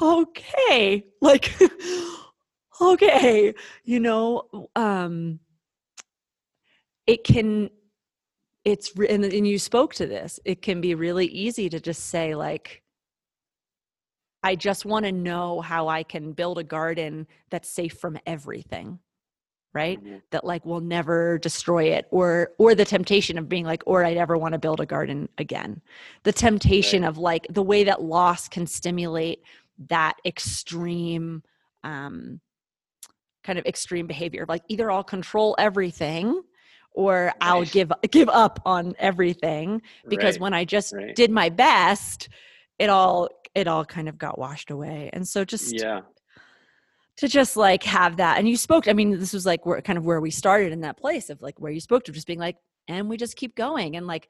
okay, like, okay, you know, um, it can, it's, and, and you spoke to this, it can be really easy to just say, like, I just want to know how I can build a garden that's safe from everything right Mhm. that like will never destroy it or or the temptation of being like or i'd ever want to build a garden again the temptation Right. of like the way that loss can stimulate that extreme um kind of extreme behavior like either i'll control everything or i'll give give up on everything because Right. when i just did my best it all it all kind of got washed away and so just Yeah. to just like have that and you spoke i mean this was like where kind of where we started in that place of like where you spoke to just being like and we just keep going and like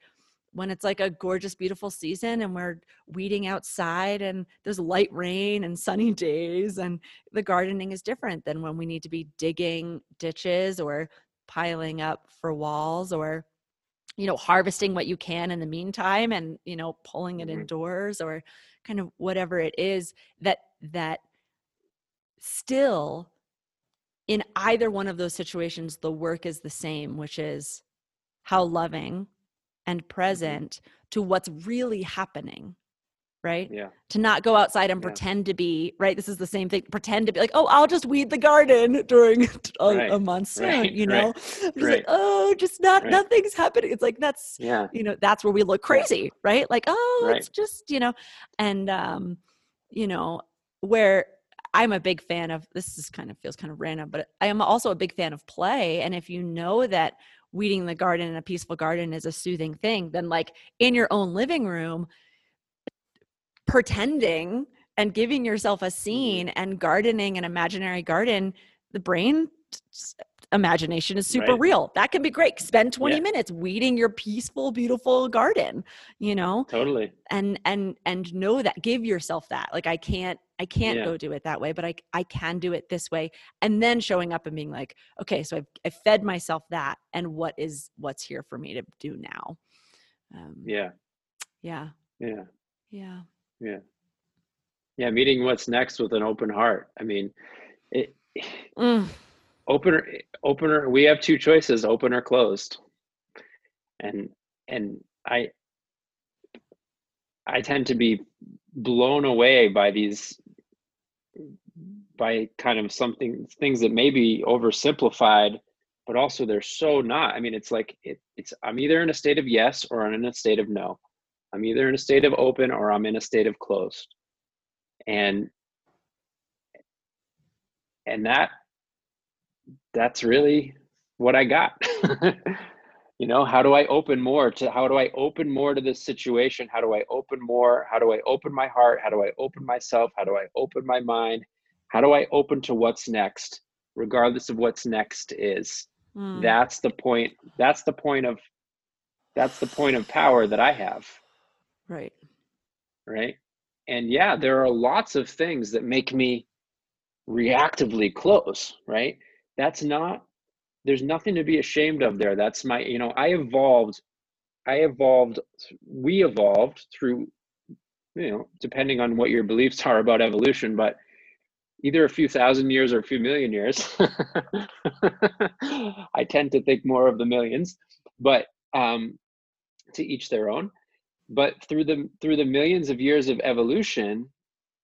when it's like a gorgeous beautiful season and we're weeding outside and there's light rain and sunny days and the gardening is different than when we need to be digging ditches or piling up for walls or you know harvesting what you can in the meantime and you know pulling it Mhm. indoors or kind of whatever it is that that still in either one of those situations the work is the same which is how loving and mm-hmm. present to what's really happening right Yeah. to not go outside and Yeah. pretend to be right this is the same thing pretend to be like oh i'll just weed the garden during a, Right, a monsoon right, you right, know just like oh just not Right. nothing's happening it's like that's Yeah. you know that's where we look crazy right like oh Right. it's just you know and um you know where i'm a big fan of this is kind of feels kind of random but i am also a big fan of play and if you know that weeding the garden in a peaceful garden is a soothing thing then like in your own living room pretending and giving yourself Mm-hmm. a scene and gardening an imaginary garden the brain imagination is super Right. real that can be great spend 20 Yeah. minutes weeding your peaceful beautiful garden you know Totally. and and and know that give yourself that like i can't i can't Yeah. go do it that way but i i can do it this way and then showing up and being like okay so i've, I've fed myself that and what is what's here for me to do now um Yeah. yeah Yeah. yeah Yeah. Yeah. Meeting what's next with an open heart. I mean, it, Mm, opener, opener, we have two choices, open or closed. And, and I, I tend to be blown away by these, by kind of something, things that may be oversimplified, but also they're so not. I mean, it's like, it, it's, I'm either in a state of yes or I'm in a state of no. I'm either in a state of open or I'm in a state of closed. And and that that's really what I got. you know, how do I open more to how do I open more to this situation? How do I open more? How do I open my heart? How do I open myself? How do I open my mind? How do I open to what's next, regardless of what's next is? mm, That's the point. That's the point of that's the point of power that I have right right? And yeah, there are lots of things that make me reactively close, right? That's not there's nothing to be ashamed of there. That's my, you know, I evolved I evolved we evolved through you know, depending on what your beliefs are about evolution, but either a few thousand years or a few million years. I tend to think more of the millions, but um to each their own but through the through the millions of years of evolution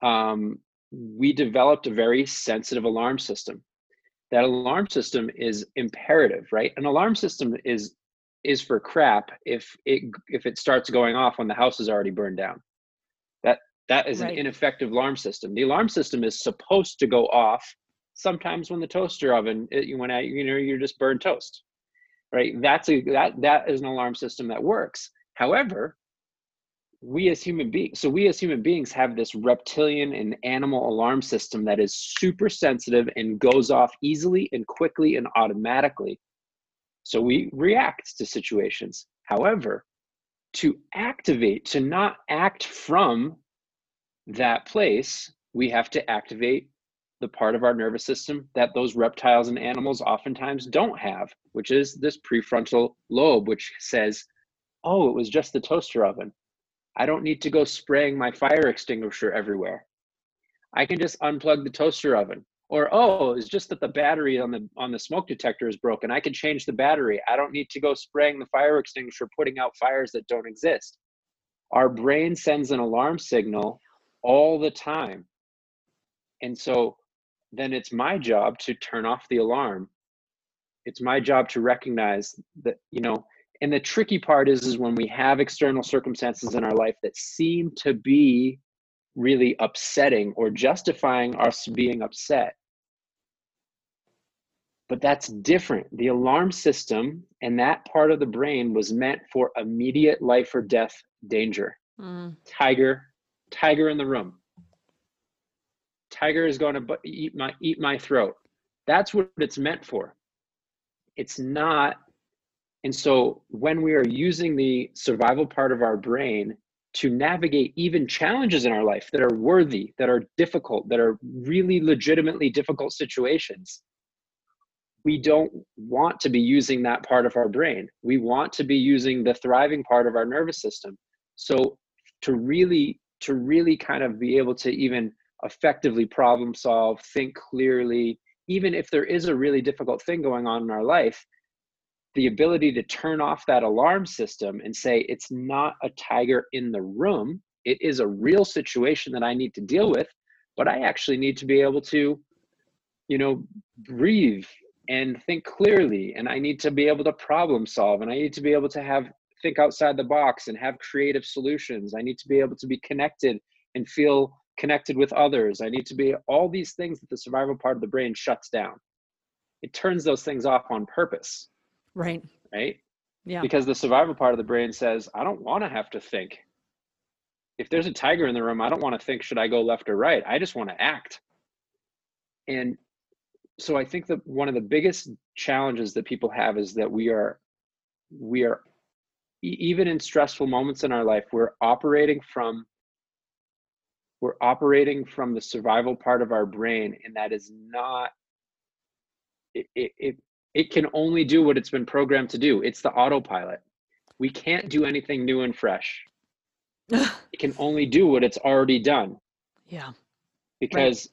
um, we developed a very sensitive alarm system. That alarm system is imperative right? An alarm system is is for crap if it if it starts going off when the house is already burned down. That that is right. an ineffective alarm system. The alarm system is supposed to go off sometimes when the toaster oven it, you went out you know you're just burned toast right? That's a that that is an alarm system that works. However we as human beings so we as human beings have this reptilian and animal alarm system that is super sensitive and goes off easily and quickly and automatically. So we react to situations. However to activate to not act from that place we have to activate the part of our nervous system that those reptiles and animals oftentimes don't have which is this prefrontal lobe which says oh it was just the toaster oven I don't need to go spraying my fire extinguisher everywhere. I can just unplug the toaster oven. Or oh, it's just that the battery on the on the smoke detector is broken. I can change the battery. I don't need to go spraying the fire extinguisher putting out fires that don't exist. Our brain sends an alarm signal all the time. And so then it's my job to turn off the alarm. It's my job to recognize that, you know, and the tricky part is is when we have external circumstances in our life that seem to be really upsetting or justifying us being upset. But that's different. The alarm system and that part of the brain was meant for immediate life or death danger. Mm. tiger tiger in the room. Tiger is going to eat my eat my throat. That's what it's meant for. It's not and so when we are using the survival part of our brain to navigate even challenges in our life that are worthy, that are difficult, that are really legitimately difficult situations, we don't want to be using that part of our brain. We want to be using the thriving part of our nervous system. So to really to really kind of be able to even effectively problem solve, think clearly, even if there is a really difficult thing going on in our life, the ability to turn off that alarm system and say it's not a tiger in the room. It is a real situation that i need to deal with but i actually need to be able to you know breathe and think clearly and i need to be able to problem solve and i need to be able to have think outside the box and have creative solutions. I need to be able to be connected and feel connected with others. I need to be all these things that the survival part of the brain shuts down. It turns those things off on purpose Right. Right. Yeah. Because the survival part of the brain says, I don't want to have to think. If there's a tiger in the room, I don't want to think, should I go left or right? I just want to act. And so I think that one of the biggest challenges that people have is that we are, we are, even in stressful moments in our life, we're operating from we're operating from the survival part of our brain and that is not it, it, it, it can only do what it's been programmed to do. It's the autopilot. We can't do anything new and fresh. it can only do what it's already done. Yeah. Because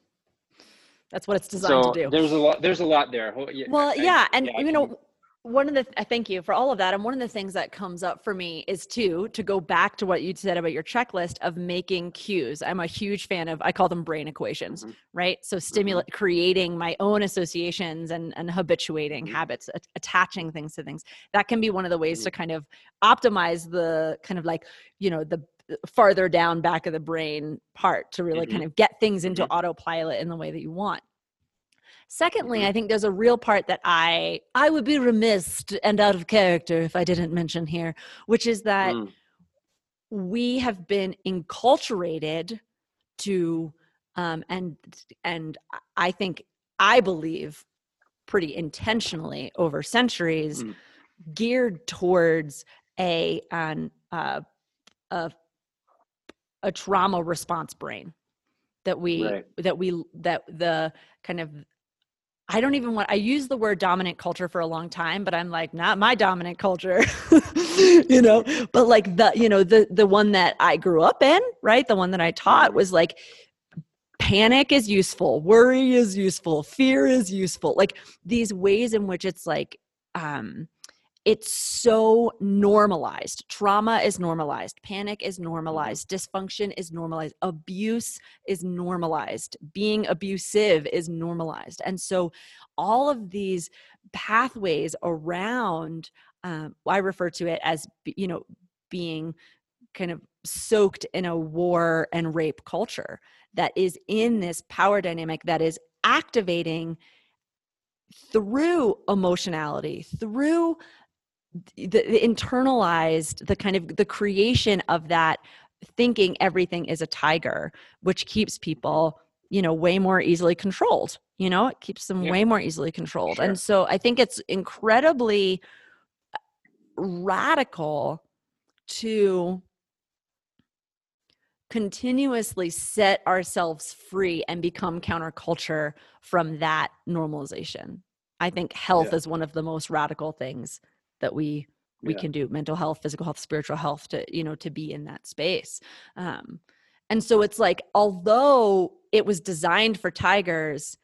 right. that's what it's designed so to do. There's a lot there's a lot there. Well, yeah, and yeah, you know one of the th- thank you for all of that and one of the things that comes up for me is too to go back to what you said about your checklist of making cues i'm a huge fan of i call them brain equations mm-hmm. right so stimulate mm-hmm. creating my own associations and and habituating mm-hmm. habits a- attaching things to things that can be one of the ways mm-hmm. to kind of optimize the kind of like you know the farther down back of the brain part to really kind mm-hmm. of get things into mm-hmm. autopilot in the way that you want Secondly, mm-hmm. I think there's a real part that I I would be remiss and out of character if I didn't mention here, which is that mm. we have been enculturated to um, and and I think I believe pretty intentionally over centuries mm. geared towards a an uh, a a trauma response brain that we right. that we that the kind of I don't even want I use the word dominant culture for a long time, but I'm like, not my dominant culture. you know, but like the, you know, the the one that I grew up in, right? The one that I taught was like panic is useful, worry is useful, fear is useful. Like these ways in which it's like um it's so normalized. Trauma is normalized. Panic is normalized. Dysfunction is normalized. Abuse is normalized. Being abusive is normalized. And so, all of these pathways around, um, I refer to it as, you know, being kind of soaked in a war and rape culture that is in this power dynamic that is activating through emotionality, through the, the, internalized, the kind of the creation of that thinking everything is a tiger, which keeps people, you know, way more easily controlled. You know, it keeps them yeah. way more easily controlled. Sure. And so I think it's incredibly uh, radical to continuously set ourselves free and become counterculture from that normalization. I think health yeah. is one of the most radical things that we we yeah. can do mental health physical health spiritual health to you know to be in that space um and so it's like although it was designed for tigers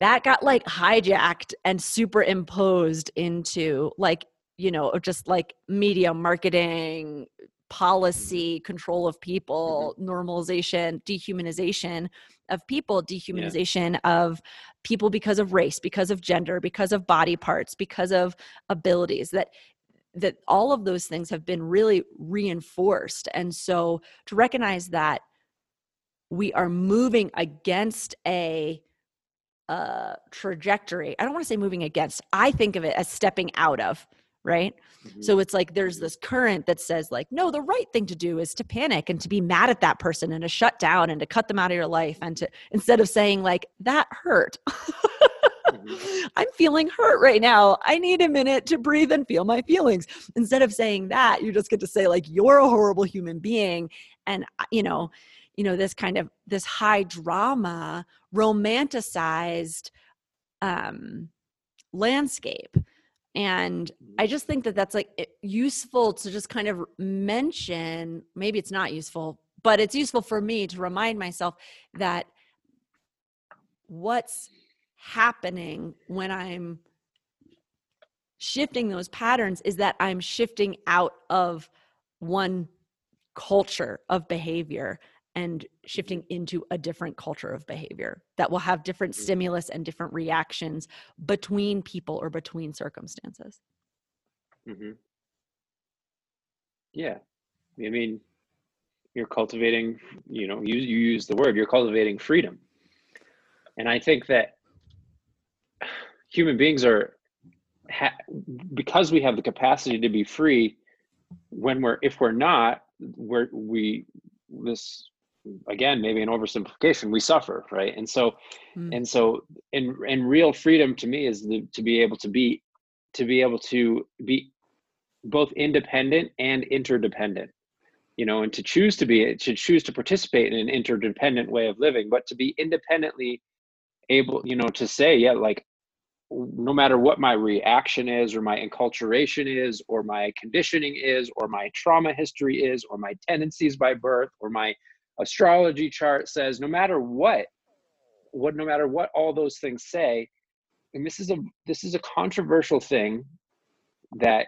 that got like hijacked and superimposed into like you know just like media marketing policy control of people mm-hmm. normalization dehumanization of people dehumanization yeah. of people because of race because of gender because of body parts because of abilities that that all of those things have been really reinforced and so to recognize that we are moving against a uh, trajectory i don't want to say moving against i think of it as stepping out of right mm-hmm. so it's like there's mm-hmm. this current that says like no the right thing to do is to panic and to be mad at that person and to shut down and to cut them out of your life and to instead of saying like that hurt mm-hmm. i'm feeling hurt right now i need a minute to breathe and feel my feelings instead of saying that you just get to say like you're a horrible human being and uh, you know you know this kind of this high drama romanticized um landscape and i mm-hmm. just think that that's like useful to just kind of mention maybe it's not useful but it's useful for me to remind myself that what's happening when i'm shifting those patterns is that i'm shifting out of one culture of behavior and shifting into a different culture of behavior that will have different mm. stimulus and different reactions between people or between circumstances. Mm-hmm. Yeah. I mean, you're cultivating, you know, you, you use the word, you're cultivating freedom. And I think that human beings are, ha- because we have the capacity to be free, when we're, if we're not, we're, we, this again maybe an oversimplification we suffer right and so mm. and so in in real freedom to me is the, to be able to be to be able to be both independent and interdependent you know and to choose to be to choose to participate in an interdependent way of living but to be independently able you know to say yeah like no matter what my reaction is or my enculturation is or my conditioning is or my trauma history is or my tendencies by birth or my astrology chart says no matter what what no matter what all those things say and this is a this is a controversial thing that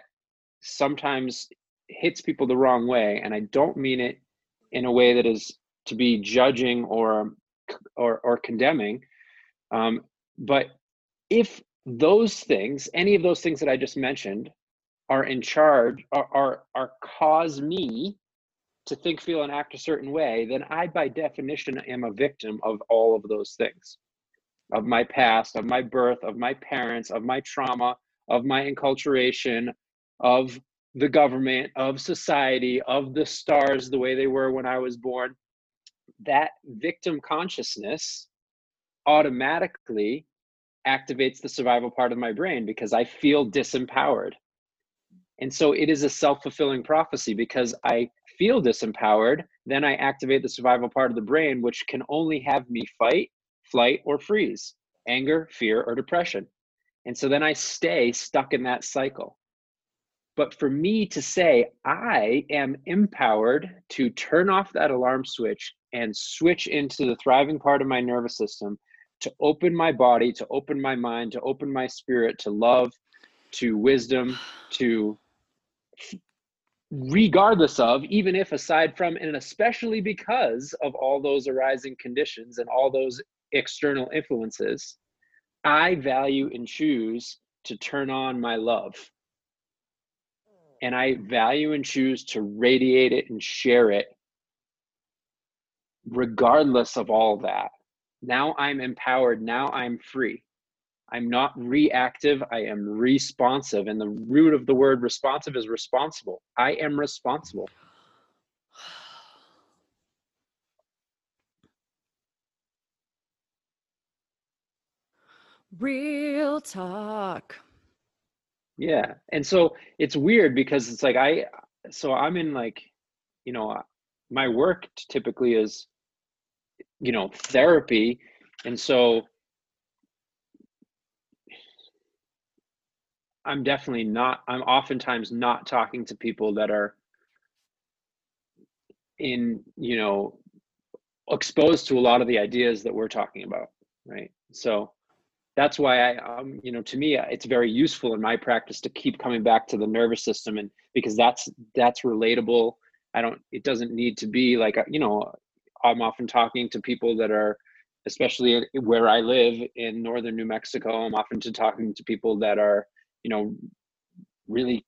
sometimes hits people the wrong way and i don't mean it in a way that is to be judging or or, or condemning um, but if those things any of those things that i just mentioned are in charge are are, are cause me to think, feel, and act a certain way, then I, by definition, am a victim of all of those things of my past, of my birth, of my parents, of my trauma, of my enculturation, of the government, of society, of the stars the way they were when I was born. That victim consciousness automatically activates the survival part of my brain because I feel disempowered. And so it is a self fulfilling prophecy because I feel disempowered, then I activate the survival part of the brain, which can only have me fight, flight, or freeze, anger, fear, or depression. And so then I stay stuck in that cycle. But for me to say, I am empowered to turn off that alarm switch and switch into the thriving part of my nervous system, to open my body, to open my mind, to open my spirit, to love, to wisdom to regardless of even if aside from and especially because of all those arising conditions and all those external influences i value and choose to turn on my love. And i value and choose to radiate it and share it regardless of all that. Now i'm empowered. Now i'm free I'm not reactive, I am responsive. And the root of the word responsive is responsible. I am responsible. Real talk. Yeah. And so it's weird because it's like I, so I'm in like, you know, my work typically is, you know, therapy. And so I'm definitely not, I'm oftentimes not talking to people that are in, you know, exposed to a lot of the ideas that we're talking about. Right. So that's why I, um, you know, to me, it's very useful in my practice to keep coming back to the nervous system and because that's, that's relatable. I don't, it doesn't need to be like, you know, I'm often talking to people that are, especially where I live in northern New Mexico. I'm often to talking to people that are, you know really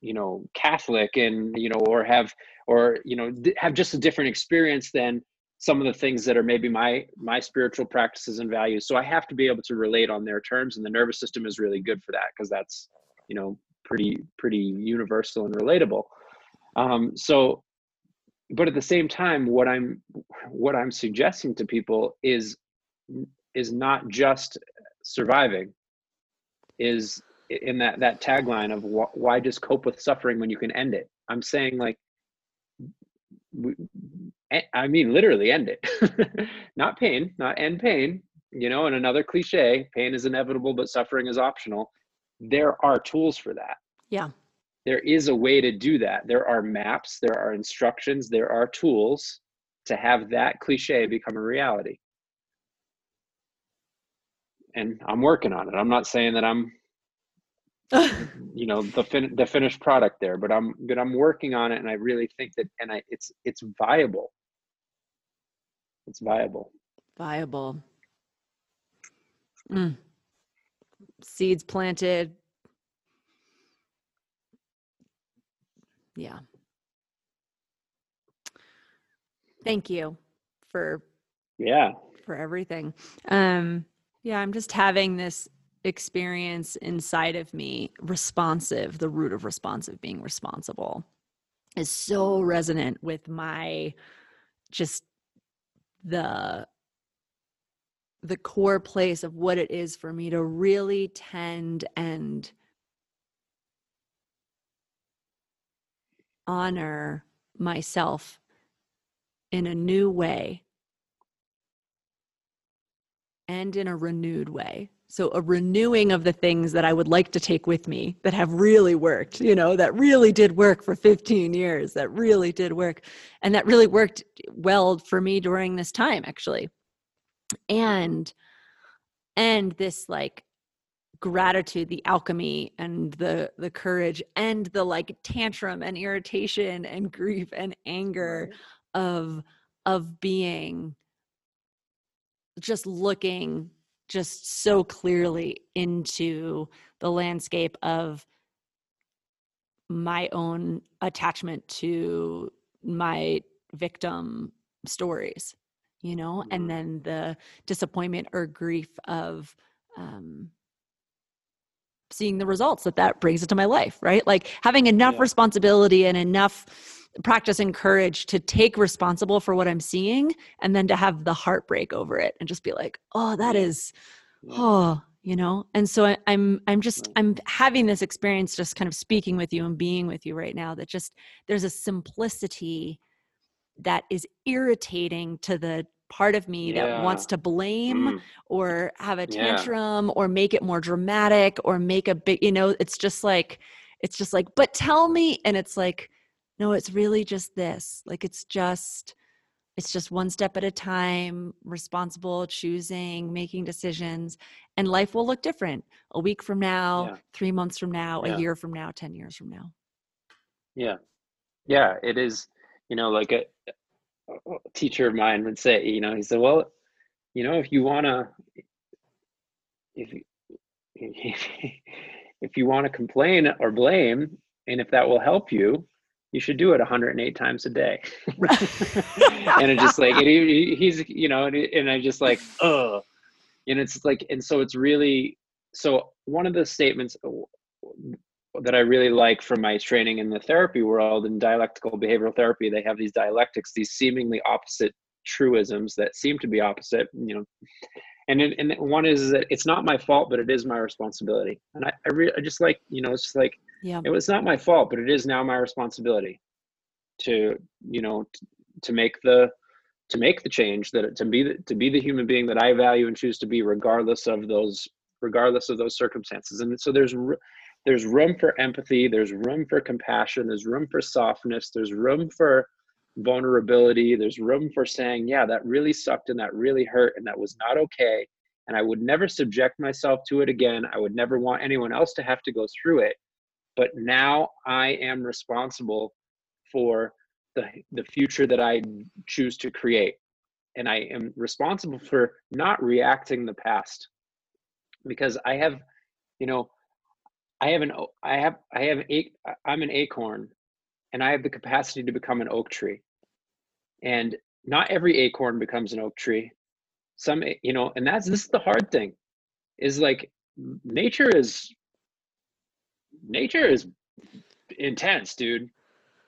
you know catholic and you know or have or you know have just a different experience than some of the things that are maybe my my spiritual practices and values. So i have to be able to relate on their terms and the nervous system is really good for that because that's you know pretty pretty universal and relatable. Um, so but at the same time what i'm what i'm suggesting to people is is not just surviving is in that that tagline of wh- why just cope with suffering when you can end it? I'm saying like i mean literally end it. Not pain not end pain you know and another cliche pain is inevitable but suffering is optional. There are tools for that. Yeah. There is a way to do that. There are maps there are instructions there are tools to have that cliche become a reality. And i'm working on it. I'm not saying that i'm you know the fin- the finished product there but i'm but i'm working on it and i really think that and i it's it's viable. It's viable. Viable. Mm. seeds planted. Yeah. Thank you for yeah. for everything. Um yeah i'm just having this experience inside of me responsive the root of responsive being responsible is so resonant with my just the the core place of what it is for me to really tend and honor myself in a new way and in a renewed way so a renewing of the things that I would like to take with me that have really worked, you know, that really did work for 15 years, that really did work. And that really worked well for me during this time, actually. And, and this like gratitude the alchemy and the the courage and the like tantrum and irritation and grief and anger of of being just looking just so clearly into the landscape of my own attachment to my victim stories you know and mm-hmm. then the disappointment or grief of um, seeing the results that that brings into my life right like having enough yeah. responsibility and enough practice and courage to take responsible for what i'm seeing and then to have the heartbreak over it and just be like oh that is oh you know and so I, i'm i'm just i'm having this experience just kind of speaking with you and being with you right now that just there's a simplicity that is irritating to the part of me yeah. that wants to blame mm. or have a tantrum yeah. or make it more dramatic or make a big you know it's just like it's just like but tell me and it's like no it's really just this like it's just it's just one step at a time, responsible, choosing, making decisions, and life will look different a week from now, yeah. three months from now, yeah. a year from now, 10 years from now. Yeah. Yeah. It is, you know, like a, a teacher of mine would say, you know, he said, well, you know, if you want to, if, you, if you want to complain or blame, and if that will help you, you should do it 108 times a day. and it's just like, and he, he's, you know, and, and I just like, oh, and it's like, and so it's really, so one of the statements that I really like from my training in the therapy world in dialectical behavioral therapy, they have these dialectics, these seemingly opposite truisms that seem to be opposite, you know, and and one is that it's not my fault, but it is my responsibility. And I, I, re- I just like, you know, it's just like, yeah. It was not my fault but it is now my responsibility to you know t- to make the to make the change that to be the, to be the human being that i value and choose to be regardless of those regardless of those circumstances. And so there's there's room for empathy there's room for compassion there's room for softness there's room for vulnerability there's room for saying yeah that really sucked and that really hurt and that was not okay and i would never subject myself to it again. I would never want anyone else to have to go through it but now I am responsible for the, the future that I choose to create. And I am responsible for not reacting the past because I have, you know, I have an, I have, I have, I'm an acorn and I have the capacity to become an oak tree. And not every acorn becomes an oak tree. Some, you know, and that's, this is the hard thing is like nature is nature is intense, dude.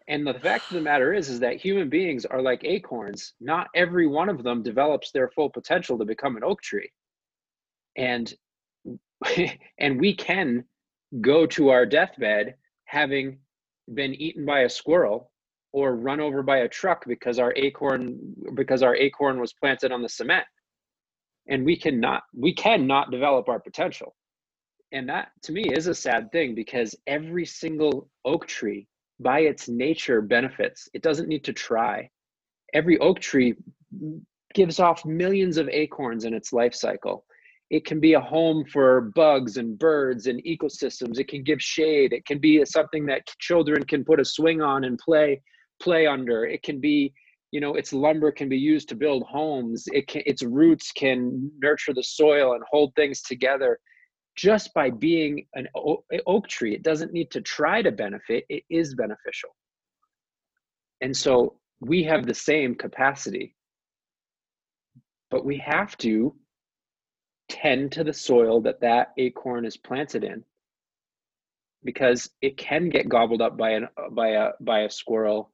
And the fact of the matter is, is that human beings are like acorns. Not every one of them develops their full potential to become an oak tree. And and we can go to our deathbed having been eaten by a squirrel or run over by a truck because our acorn because our acorn was planted on the cement and we cannot we cannot develop our potential and that to me is a sad thing because every single oak tree by its nature benefits. It doesn't need to try. Every oak tree gives off millions of acorns in its life cycle. It can be a home for bugs and birds and ecosystems. It can give shade. It can be something that children can put a swing on and play play under. It can be you know its lumber can be used to build homes. It can its roots can nurture the soil and hold things together just by being an oak tree. It doesn't need to try to benefit, it is beneficial. And so we have the same capacity, but we have to tend to the soil that that acorn is planted in because it can get gobbled up by an by a by a squirrel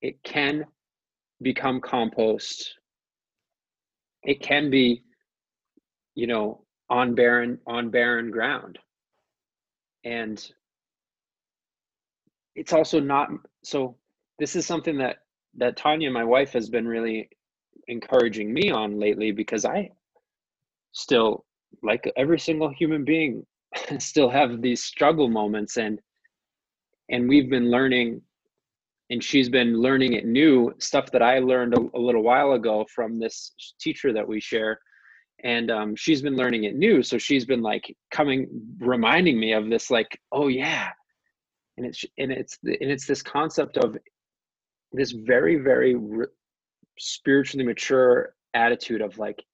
it can become compost it can be you know on barren on barren ground. And it's also not so this is something that that tanya my wife has been really encouraging me on lately because i still like every single human being still have these struggle moments and and we've been learning and she's been learning it new stuff that i learned a, a little while ago from this teacher that we share and um, she's been learning it new so she's been like coming reminding me of this like oh yeah. And it's and it's and it's this concept of this very very re- spiritually mature attitude of like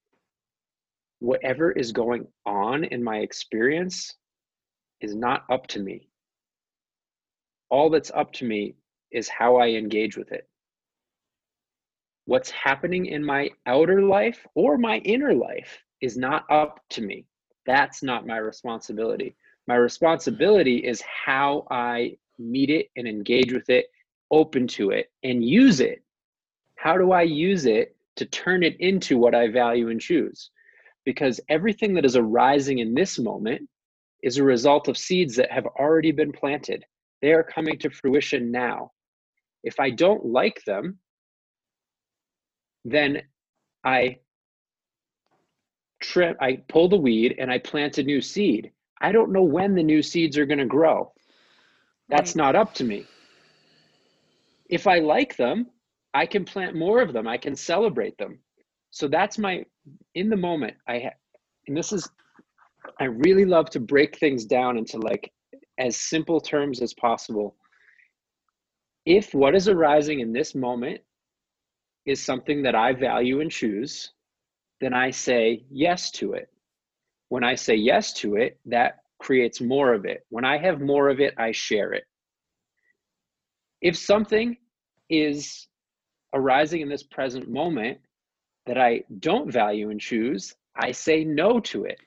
whatever is going on in my experience is not up to me. All that's up to me is how i engage with it what's happening in my outer life or my inner life is not up to me. That's not my responsibility. My responsibility is how I meet it and engage with it, open to it, and use it. How do I use it to turn it into what I value and choose? Because everything that is arising in this moment is a result of seeds that have already been planted. They are coming to fruition now. If I don't like them, then I trim, I pull the weed and I plant a new seed. I don't know when the new seeds are going to grow. That's right. not up to me. If I like them, I can plant more of them. I can celebrate them. So that's my in the moment. I ha- and this is I really love to break things down into like as simple terms as possible. If what is arising in this moment is something that I value and choose, then I say yes to it. When I say yes to it, that creates more of it. When I have more of it, I share it. If something is arising in this present moment that I don't value and choose, I say no to it.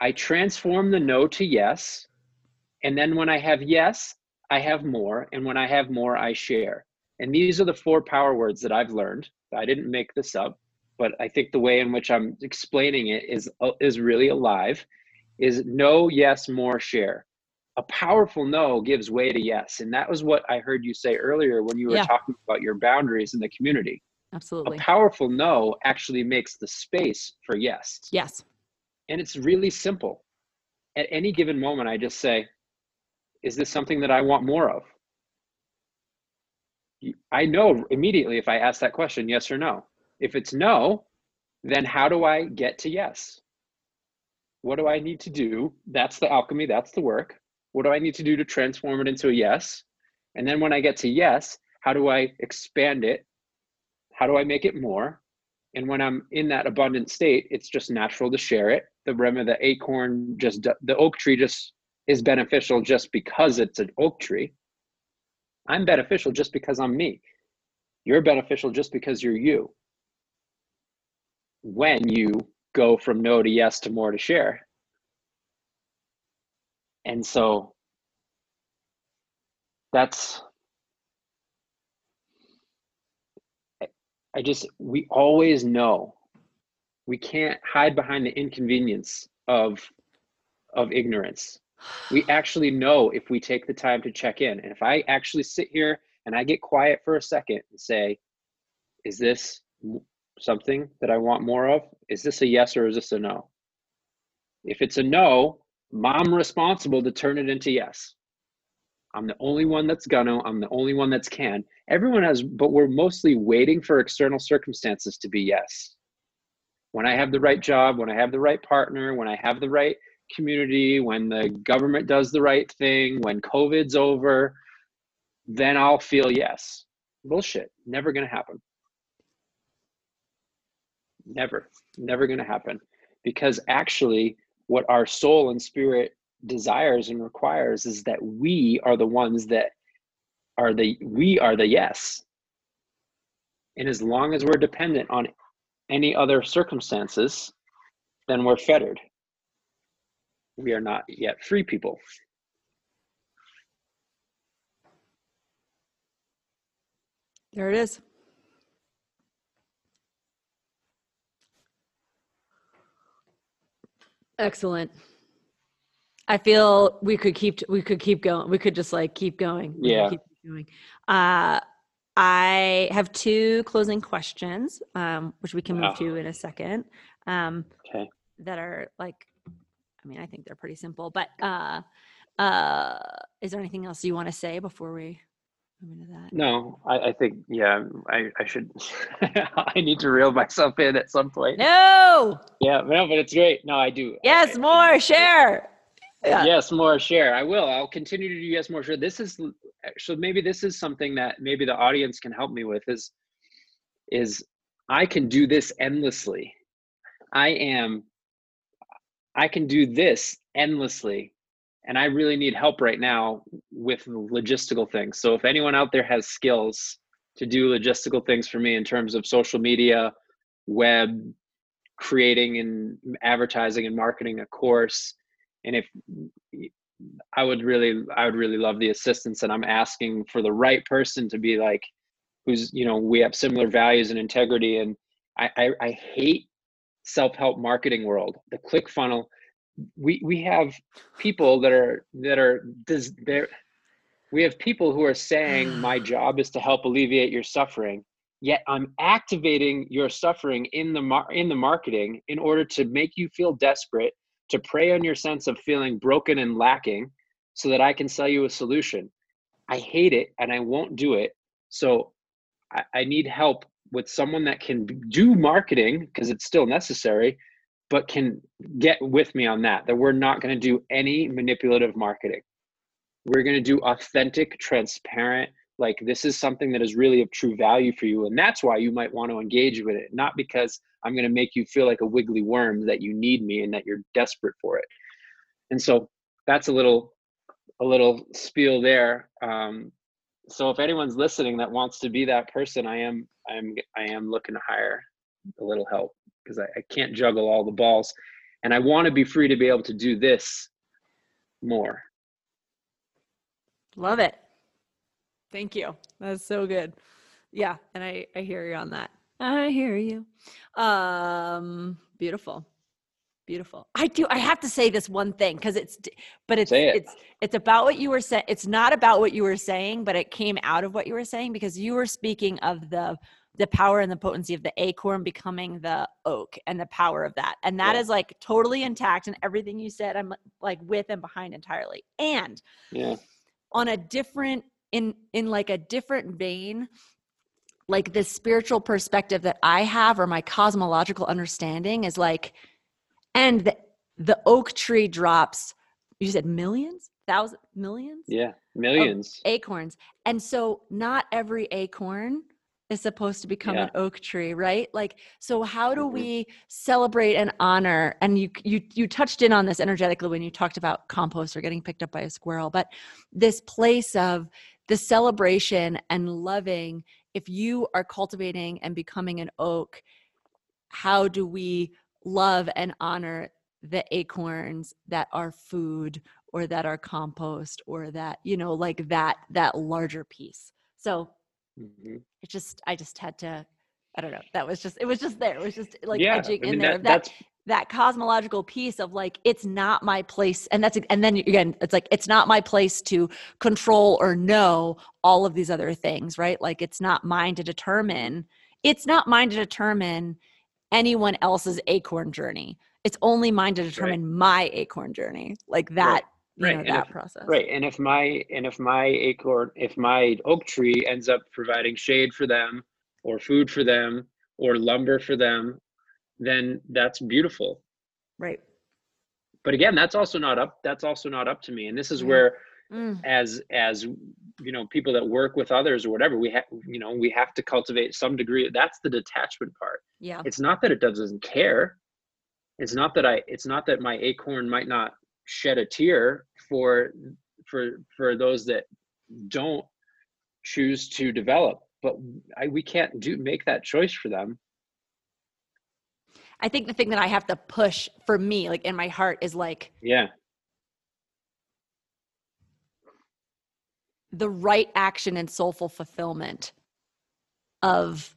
I transform the no to yes. And then when I have yes, I have more. And when I have more, I share. And these are the four power words that I've learned. I didn't make this up, but I think the way in which I'm explaining it is, uh, is really alive is no, yes, more, share. A powerful no gives way to yes. And that was what I heard you say earlier when you were yeah. talking about your boundaries in the community. Absolutely. A powerful no actually makes the space for yes. Yes. And it's really simple. At any given moment, I just say, is this something that I want more of? I know immediately if I ask that question, yes or no. If it's no, then how do I get to yes? What do I need to do? That's the alchemy, that's the work. What do I need to do to transform it into a yes? And then when I get to yes, how do I expand it? How do I make it more? And when I'm in that abundant state, it's just natural to share it. The rim of the acorn just the oak tree just is beneficial just because it's an oak tree. I'm beneficial just because I'm me. You're beneficial just because you're you. When you go from no to yes to more to share. And so that's I just we always know we can't hide behind the inconvenience of of ignorance. We actually know if we take the time to check in. And if I actually sit here and I get quiet for a second and say, is this something that I want more of? Is this a yes or is this a no? If it's a no, I'm responsible to turn it into yes. I'm the only one that's gonna, I'm the only one that's can. Everyone has, but we're mostly waiting for external circumstances to be yes. When I have the right job, when I have the right partner, when I have the right community, when the government does the right thing, when COVID's over, then I'll feel yes. Bullshit. Never gonna happen. Never, never going to happen. Because actually, what our soul and spirit desires and requires is that we are the ones that are the we are the yes and as long as we're dependent on any other circumstances then we're fettered we are not yet free people there it is Excellent. I feel we could keep we could keep going. We could just like keep going. Yeah. Keep going. Uh, I have two closing questions, um, which we can move to in a second. Um, okay. That are like, I mean, I think they're pretty simple. But uh, uh, is there anything else you want to say before we into that? No, I, I think yeah, I, I should I need to reel myself in at some point. No. Yeah, no, but it's great. No, I do. Yes, I, more share. Yeah. Yes, more share. I will. I'll continue to do yes, more share. This is so maybe this is something that maybe the audience can help me with is is I can do this endlessly. I am I can do this endlessly and I really need help right now with logistical things. So if anyone out there has skills to do logistical things for me in terms of social media, web, creating and advertising and marketing a course, and if I would really, I would really love the assistance. And I'm asking for the right person to be like, who's you know, we have similar values and integrity. And I, I, I hate self-help marketing world. The click funnel we we have people that are that are does there we have people who are saying my job is to help alleviate your suffering yet i'm activating your suffering in the mar- in the marketing in order to make you feel desperate to prey on your sense of feeling broken and lacking so that i can sell you a solution i hate it and i won't do it so I, I need help with someone that can do marketing because it's still necessary, but can get with me on that. That we're not going to do any manipulative marketing. We're going to do authentic, transparent, like this is something that is really of true value for you. And that's why you might want to engage with it, not because I'm going to make you feel like a wiggly worm that you need me and that you're desperate for it. And so that's a little, a little spiel there. Um, so if anyone's listening that wants to be that person, I am, I am, I am looking to hire a little help because I, I can't juggle all the balls, and I want to be free to be able to do this more. Love it. Thank you. That's so good. Yeah, and I I hear you on that. I hear you. Um beautiful. Beautiful. I do I have to say this one thing cuz it's but it's it. it's it's about what you were saying. It's not about what you were saying, but it came out of what you were saying because you were speaking of the the power and the potency of the acorn becoming the oak and the power of that. And that yeah. is like totally intact and everything you said I'm like with and behind entirely. And yeah. on a different in in like a different vein like this spiritual perspective that i have or my cosmological understanding is like and the, the oak tree drops you said millions? Thousand millions? Millions yeah millions. acorns. And so not every acorn is supposed to become yeah. an oak tree right? Like so how do mm-hmm. we celebrate and honor and you you you touched in on this energetically when you talked about compost or getting picked up by a squirrel but this place of the celebration and loving if you are cultivating and becoming an oak how do we love and honor the acorns that are food or that are compost or that you know like that that larger piece so mm-hmm. it just i just had to i don't know that was just it was just there it was just like yeah, edging I mean, in there that, that that cosmological piece of like it's not my place and that's and then again it's like it's not my place to control or know all of these other things right like it's not mine to determine it's not mine to determine anyone else's acorn journey. It's only mine to determine right. my acorn journey like that right. you know that if, process. right. And if my and if my acorn if my oak tree ends up providing shade for them or food for them or lumber for them then that's beautiful. Right. But again that's also not up that's also not up to me. And this is where mm. as as you know people that work with others or whatever we have you know we have to cultivate some degree that's the detachment part yeah. It's not that it doesn't care. It's not that i it's not that my acorn might not shed a tear for for for those that don't choose to develop but I, we can't do make that choice for them. I think the thing that I have to push for me, like in my heart, is like, yeah, the right action and soulful fulfillment of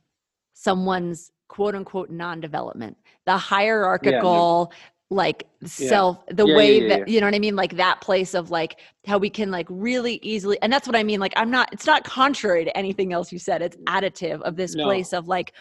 someone's quote unquote non development, the hierarchical. Yeah, like self yeah. the yeah, way that you know what i mean like that place of like how we can like really easily and that's what i mean like i'm not it's not contrary to anything else you said it's mm. additive of this no. place of like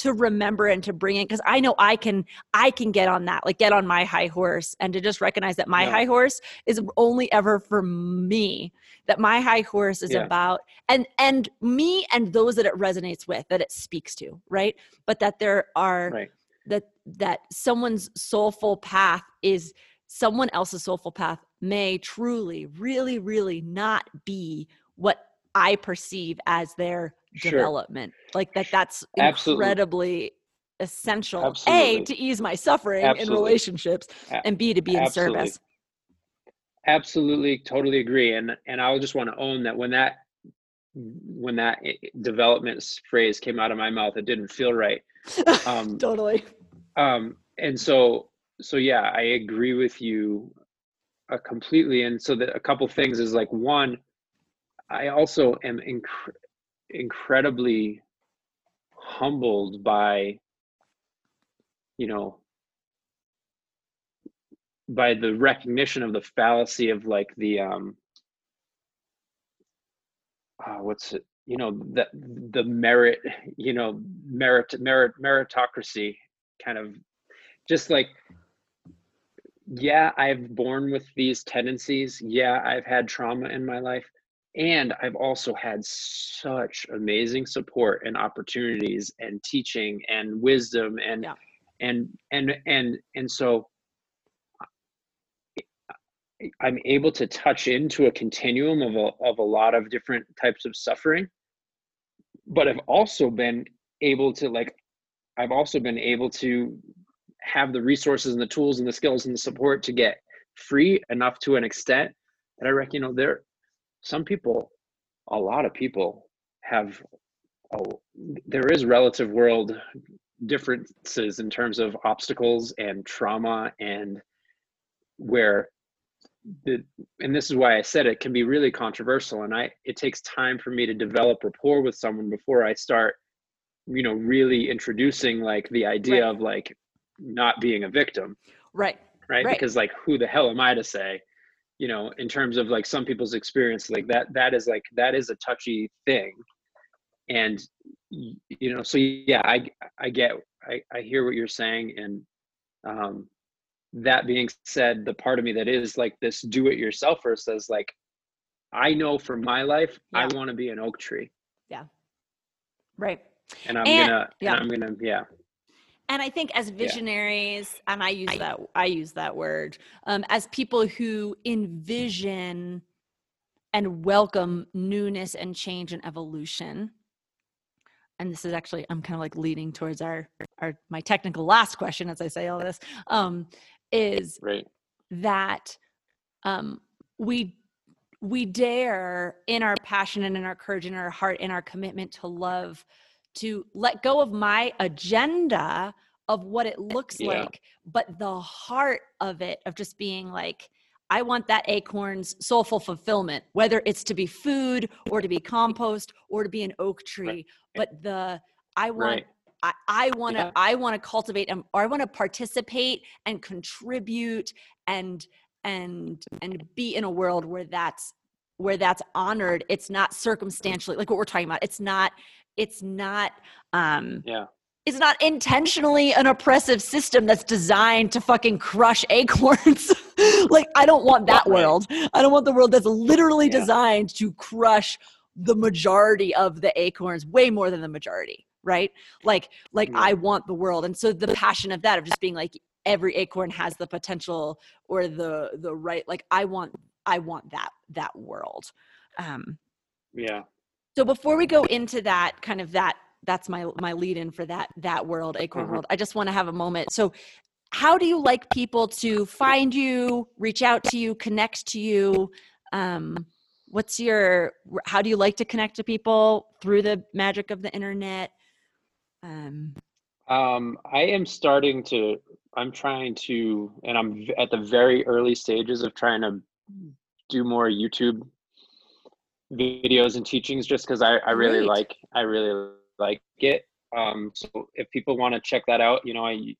to remember and to bring in because i know i can i can get on that like get on my high horse and to just recognize that my yeah. high horse is only ever for me that my high horse is yeah. about and and me and those that it resonates with that it speaks to right but that there are right. that that someone's soulful path is someone else's soulful path may truly really really not be what i perceive as their sure. development like that that's Absolutely. incredibly essential Absolutely. a to ease my suffering Absolutely. in relationships and b to be in service Absolutely, totally agree. And and I just want to own that when that when that development phrase came out of my mouth, it didn't feel right. Um, totally. Um, and so so yeah, I agree with you uh, completely. And so that a couple things is like one, I also am inc- incredibly humbled by you know by the recognition of the fallacy of like the um uh, what's it you know the the merit you know merit merit meritocracy kind of just like yeah i've born with these tendencies. Yeah i've had trauma in my life and I've also had such amazing support and opportunities and teaching and wisdom and Yeah. and and and and so I'm able to touch into a continuum of a, of a lot of different types of suffering. But I've also been able to like, I've also been able to have the resources and the tools and the skills and the support to get free enough to an extent that I reckon, you know, there, some people, a lot of people have, oh, there is relative world differences in terms of obstacles and trauma and where the, and this is why I said it can be really controversial and I it takes time for me to develop rapport with someone before I start you know really introducing like the idea Right. of like not being a victim Right. right? Right. because like who the hell am I to say you know in terms of like some people's experience like that that is like that is a touchy thing and you know so yeah I I get I I hear what you're saying and um that being said, the part of me that is like this do it yourselfer says like, I know for my life, I want to be an oak tree Yeah. Right. and I'm And- gonna, yeah. and I'm gonna, yeah, and i think as visionaries and i use that i use that word um, as people who envision and welcome newness and change and evolution and this is actually i'm kind of like leading towards our our my technical last question as i say all this um is right, that um we we dare in our passion and in our courage in our heart in our commitment to love to let go of my agenda of what it looks Yeah. like but the heart of it of just being like i want that acorn's soulful fulfillment whether it's to be food or to be compost or to be an oak tree but the i want right, I, I want to Yeah. I want to cultivate and or I want to participate and contribute and and and be in a world where that's where that's honored. It's not circumstantially like what we're talking about. It's not it's not um yeah, it's not intentionally an oppressive system that's designed to fucking crush acorns. like I don't want that world. I don't want the world that's literally Yeah. designed to crush the majority of the acorns, way more than the majority, right? Like like Yeah. I want the world. And so the passion of that of just being like every acorn has the potential or the the right like I want I want that that world. Um yeah, so before we go into that kind of that that's my my lead in for that that world acorn Mhm. world i just want to have a moment so how do you like people to find you reach out to you connect to you um what's your how do you like to connect to people through the magic of the internet um Um, I am starting to. I'm trying to, and I'm at the very early stages of trying to do more YouTube videos and teachings, just because I, I really Great. like I really like it. Um, so if people want to check that out, you know, I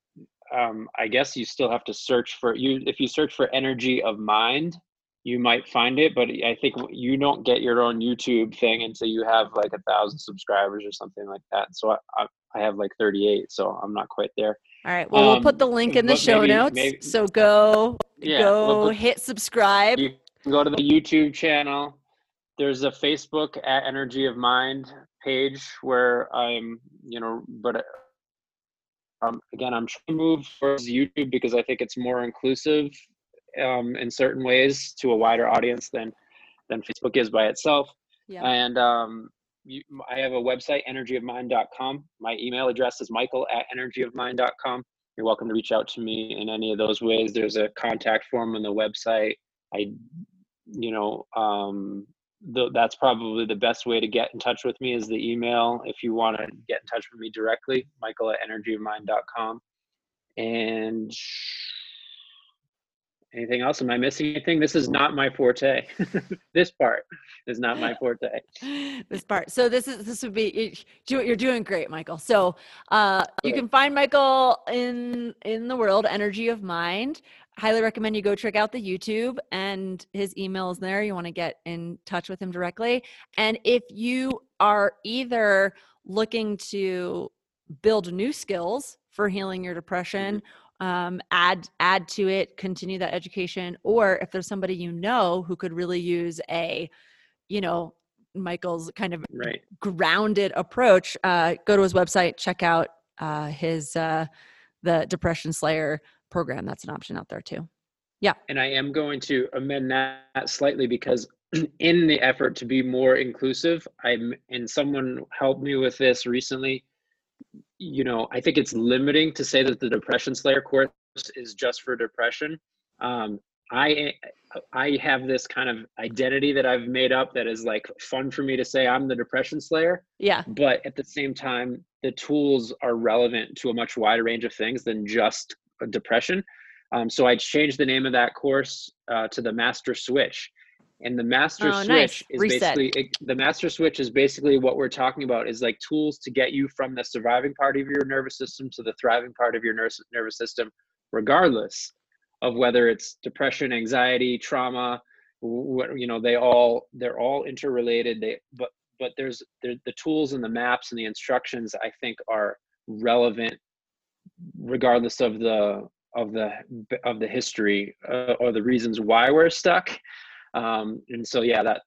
um, I guess you still have to search for you. If you search for energy of mind, you might find it, but I think you don't get your own YouTube thing until you have like a thousand subscribers or something like that. So I, I, I have like 38, so I'm not quite there. all right well we'll put Um, the link in the show maybe- notes maybe- so go Yeah, go we'll put- hit subscribe You can go to the YouTube channel. There's a Facebook at Energy of Mind page where I'm, you know, but um, again, I'm trying to move towards YouTube because I think it's more inclusive um, in certain ways to a wider audience than than Facebook is by itself. yeah And um, you, I have a website, energyofmind.com. My email address is michael at energyofmind.com. You're welcome to reach out to me in any of those ways. There's a contact form on the website. I, you know, um, the, that's probably the best way to get in touch with me is the email. If you want to get in touch with me directly, michael at energyofmind.com. And anything else? Am I missing anything? This is not my forte. this part is not my forte. this part. So this is this would be you- do you're doing great, Michael. So uh you can find Michael in in the world, Energy of Mind. Highly recommend you go check out the YouTube and his email is there. You want to get in touch with him directly. And if you are either looking to build new skills for healing your depression, um, add add to it, continue that education, or if there's somebody you know who could really use a you know michael's kind of right grounded approach uh, go to his website check out uh, his uh, the depression slayer program that's an option out there too. Yeah. And i am going to amend that slightly because in the effort to be more inclusive i'm and someone helped me with this recently you know i think it's limiting to say that the depression slayer course is just for depression. Um, i i have this kind of identity that i've made up that is like fun for me to say i'm the depression slayer. Yeah. But at the same time the tools are relevant to a much wider range of things than just depression um, so i changed the name of that course uh, to the master switch and the master Oh, switch nice. is Reset. basically it, the master switch is basically what we're talking about is like tools to get you from the surviving part of your nervous system to the thriving part of your nervous nervous system regardless of whether it's depression anxiety trauma what you know they all they're all interrelated they but but there's there, the tools and the maps and the instructions i think are relevant regardless of the of the of the history uh, or the reasons why we're stuck. Um, and so yeah that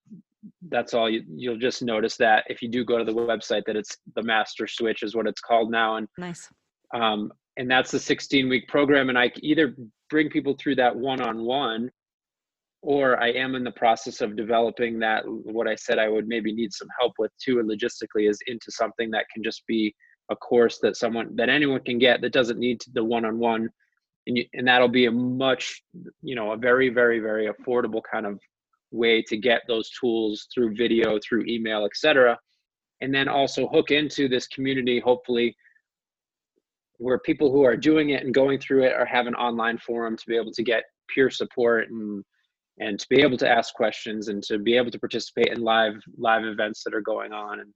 that's all you, you'll just notice that if you do go to the website that it's the master switch is what it's called now. And nice. um, and that's the 16 week program. And i either bring people through that one-on-one or i am in the process of developing that. What i said i would maybe need some help with too logistically is into something that can just be a course that someone that anyone can get that doesn't need to, the one-on-one. And, you, and that'll be a much you know a very very very affordable kind of way to get those tools through video through email etc and then also hook into this community hopefully where people who are doing it and going through it are have an online forum to be able to get peer support and and to be able to ask questions and to be able to participate in live live events that are going on. And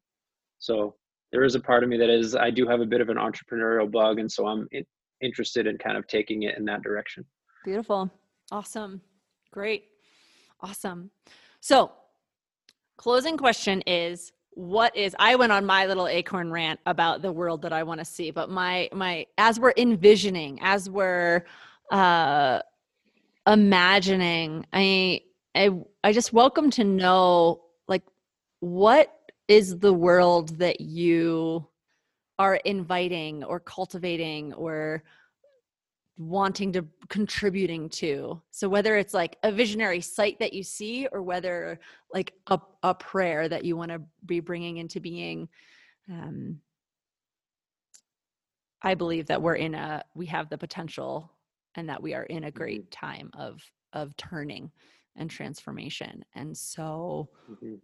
so there is a part of me that is i do have a bit of an entrepreneurial bug and so i'm in, interested in kind of taking it in that direction Beautiful. Awesome. Great. Awesome. So, closing question is what is I went on my little acorn rant about the world that I want to see, but my my as we're envisioning, as we're uh imagining, I I I just welcome to know like what is the world that you are inviting or cultivating or wanting to contributing to? So whether it's like a visionary site that you see or whether like a, a prayer that you want to be bringing into being um i believe that we're in a we have the potential and that we are in a great time of of turning and transformation. And so Mhm.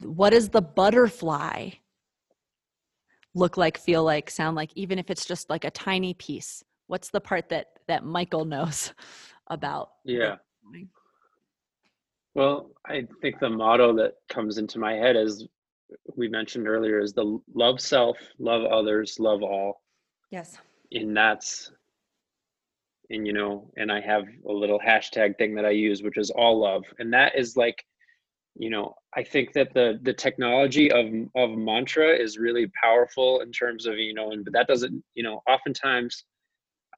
What does the butterfly look like feel like sound like even if it's just like a tiny piece? What's the part that that michael knows about yeah. well i think the motto that comes into my head as we mentioned earlier is the love self love others love all. Yes. And that's and you know and i have a little hashtag thing that i use which is all love. And that is like you know i think that the the technology of of mantra is really powerful in terms of you know and but that doesn't you know oftentimes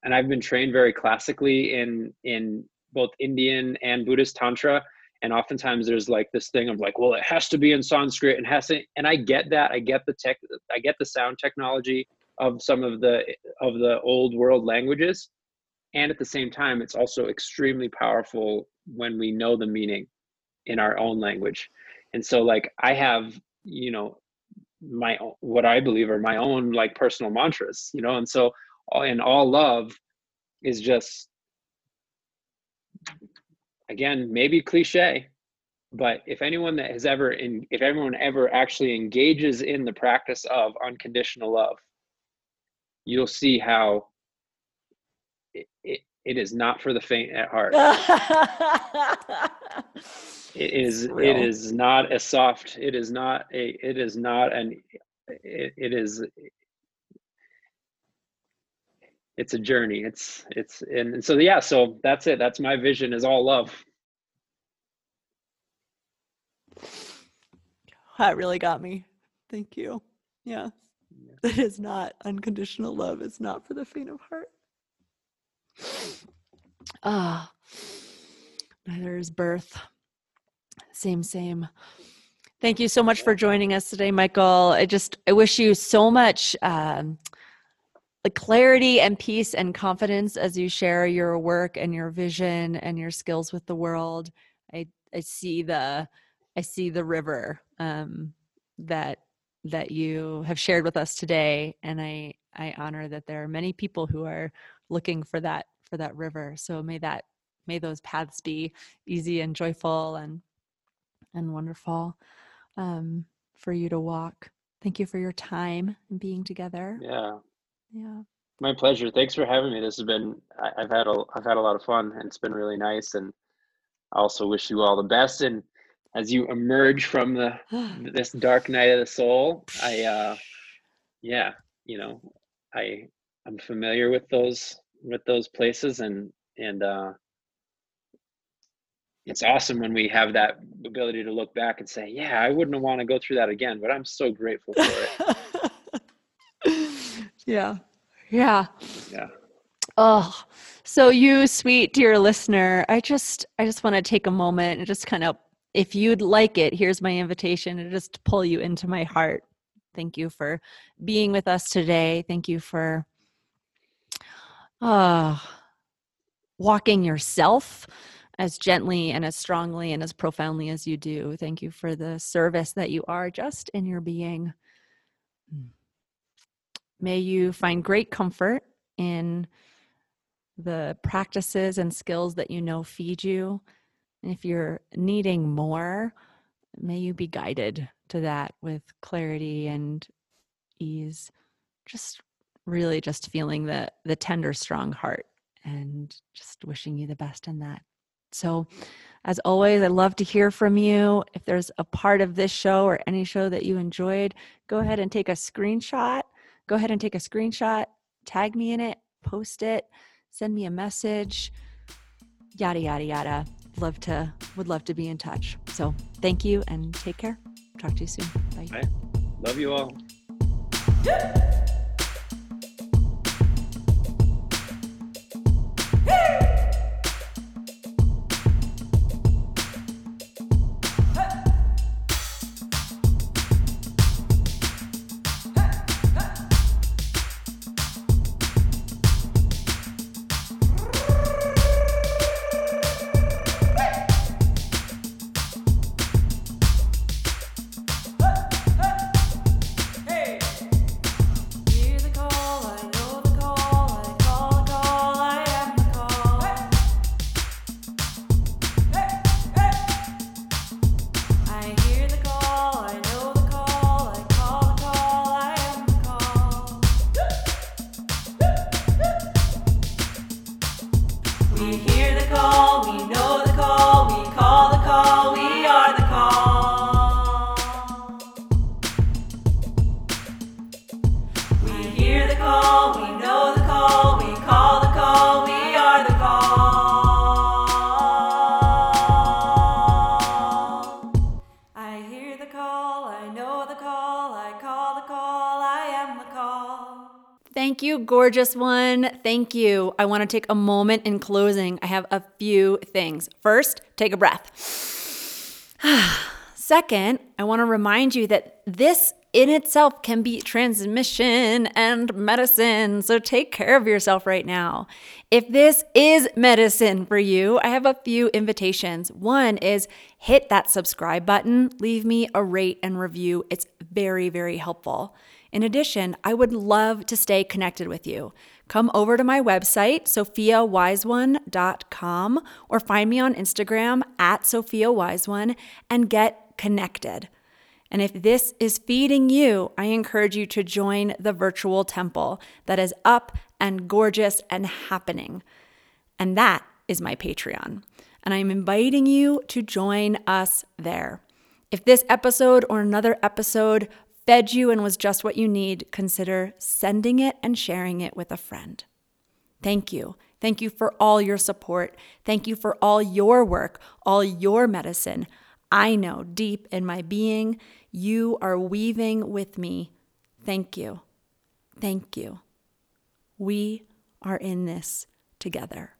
and i've been trained very classically in in both indian and buddhist tantra and oftentimes there's like this thing of like well it has to be in sanskrit and has to and i get that i get the tech i get the sound technology of some of the of the old world languages and at the same time it's also extremely powerful when we know the meaning in our own language. And so like i have you know my what i believe are my own like personal mantras you know? And so and all love is just again maybe cliche but if anyone that has ever in if everyone ever actually engages in the practice of unconditional love you'll see how it, it, it is not for the faint at heart it is it real. is not a soft it is not a it is not an it, it is it's a journey. It's it's and, and so yeah so that's it. That's my vision is all love. That really got me. Thank you. Yeah. It is not unconditional love. It's not for the faint of heart. Ah. Neither is birth same, same. Thank you so much for joining us today, Michael. I just I wish you so much um, clarity and peace and confidence as you share your work and your vision and your skills with the world. I I see the I see the river um, that that you have shared with us today, and I I honor that there are many people who are looking for that for that river. So may that may those paths be easy and joyful and and wonderful um, for you to walk. Thank you for your time and being together. Yeah. Yeah. My pleasure. Thanks for having me. This has been I, have had a I've had a lot of fun and it's been really nice and I also wish you all the best and as you emerge from the this dark night of the soul, I uh yeah, you know, I I'm familiar with those with those places and and uh it's awesome when we have that ability to look back and say, yeah, I wouldn't want to go through that again, but I'm so grateful for it. yeah. Yeah. Yeah. Oh, so you sweet dear listener, I just I just want to take a moment and just kind of if you'd like it, here's my invitation to just pull you into my heart. Thank you for being with us today. Thank you for uh walking yourself as gently and as strongly and as profoundly as you do. Thank you for the service that you are just in your being. Mm. May you find great comfort in the practices and skills that you know feed you. And if you're needing more, may you be guided to that with clarity and ease. Just really just feeling the the tender strong heart and just wishing you the best in that. So, as always, I love to hear from you. If there's a part of this show or any show that you enjoyed, go ahead and take a screenshot. Go ahead and take a screenshot, tag me in it, post it, send me a message, yada, yada, yada. Love to, would love to be in touch. So, thank you and take care. Talk to you soon. Bye. Bye. Love you all. Gorgeous one. Thank you. I want to take a moment in closing. I have a few things. First, take a breath. Second, I want to remind you that this in itself can be transmission and medicine. So take care of yourself right now. If this is medicine for you, I have a few invitations. One is hit that subscribe button, leave me a rate and review. It's very, very helpful. In addition, I would love to stay connected with you. Come over to my website, sophiawiseone.com, or find me on Instagram at sophiawiseone and get connected. And if this is feeding you, I encourage you to join the virtual temple that is up and gorgeous and happening. And that is my Patreon. And I'm inviting you to join us there. If this episode or another episode fed you and was just what you need, consider sending it and sharing it with a friend. Thank you. Thank you for all your support. Thank you for all your work, all your medicine. I know deep in my being, you are weaving with me. Thank you. Thank you. We are in this together.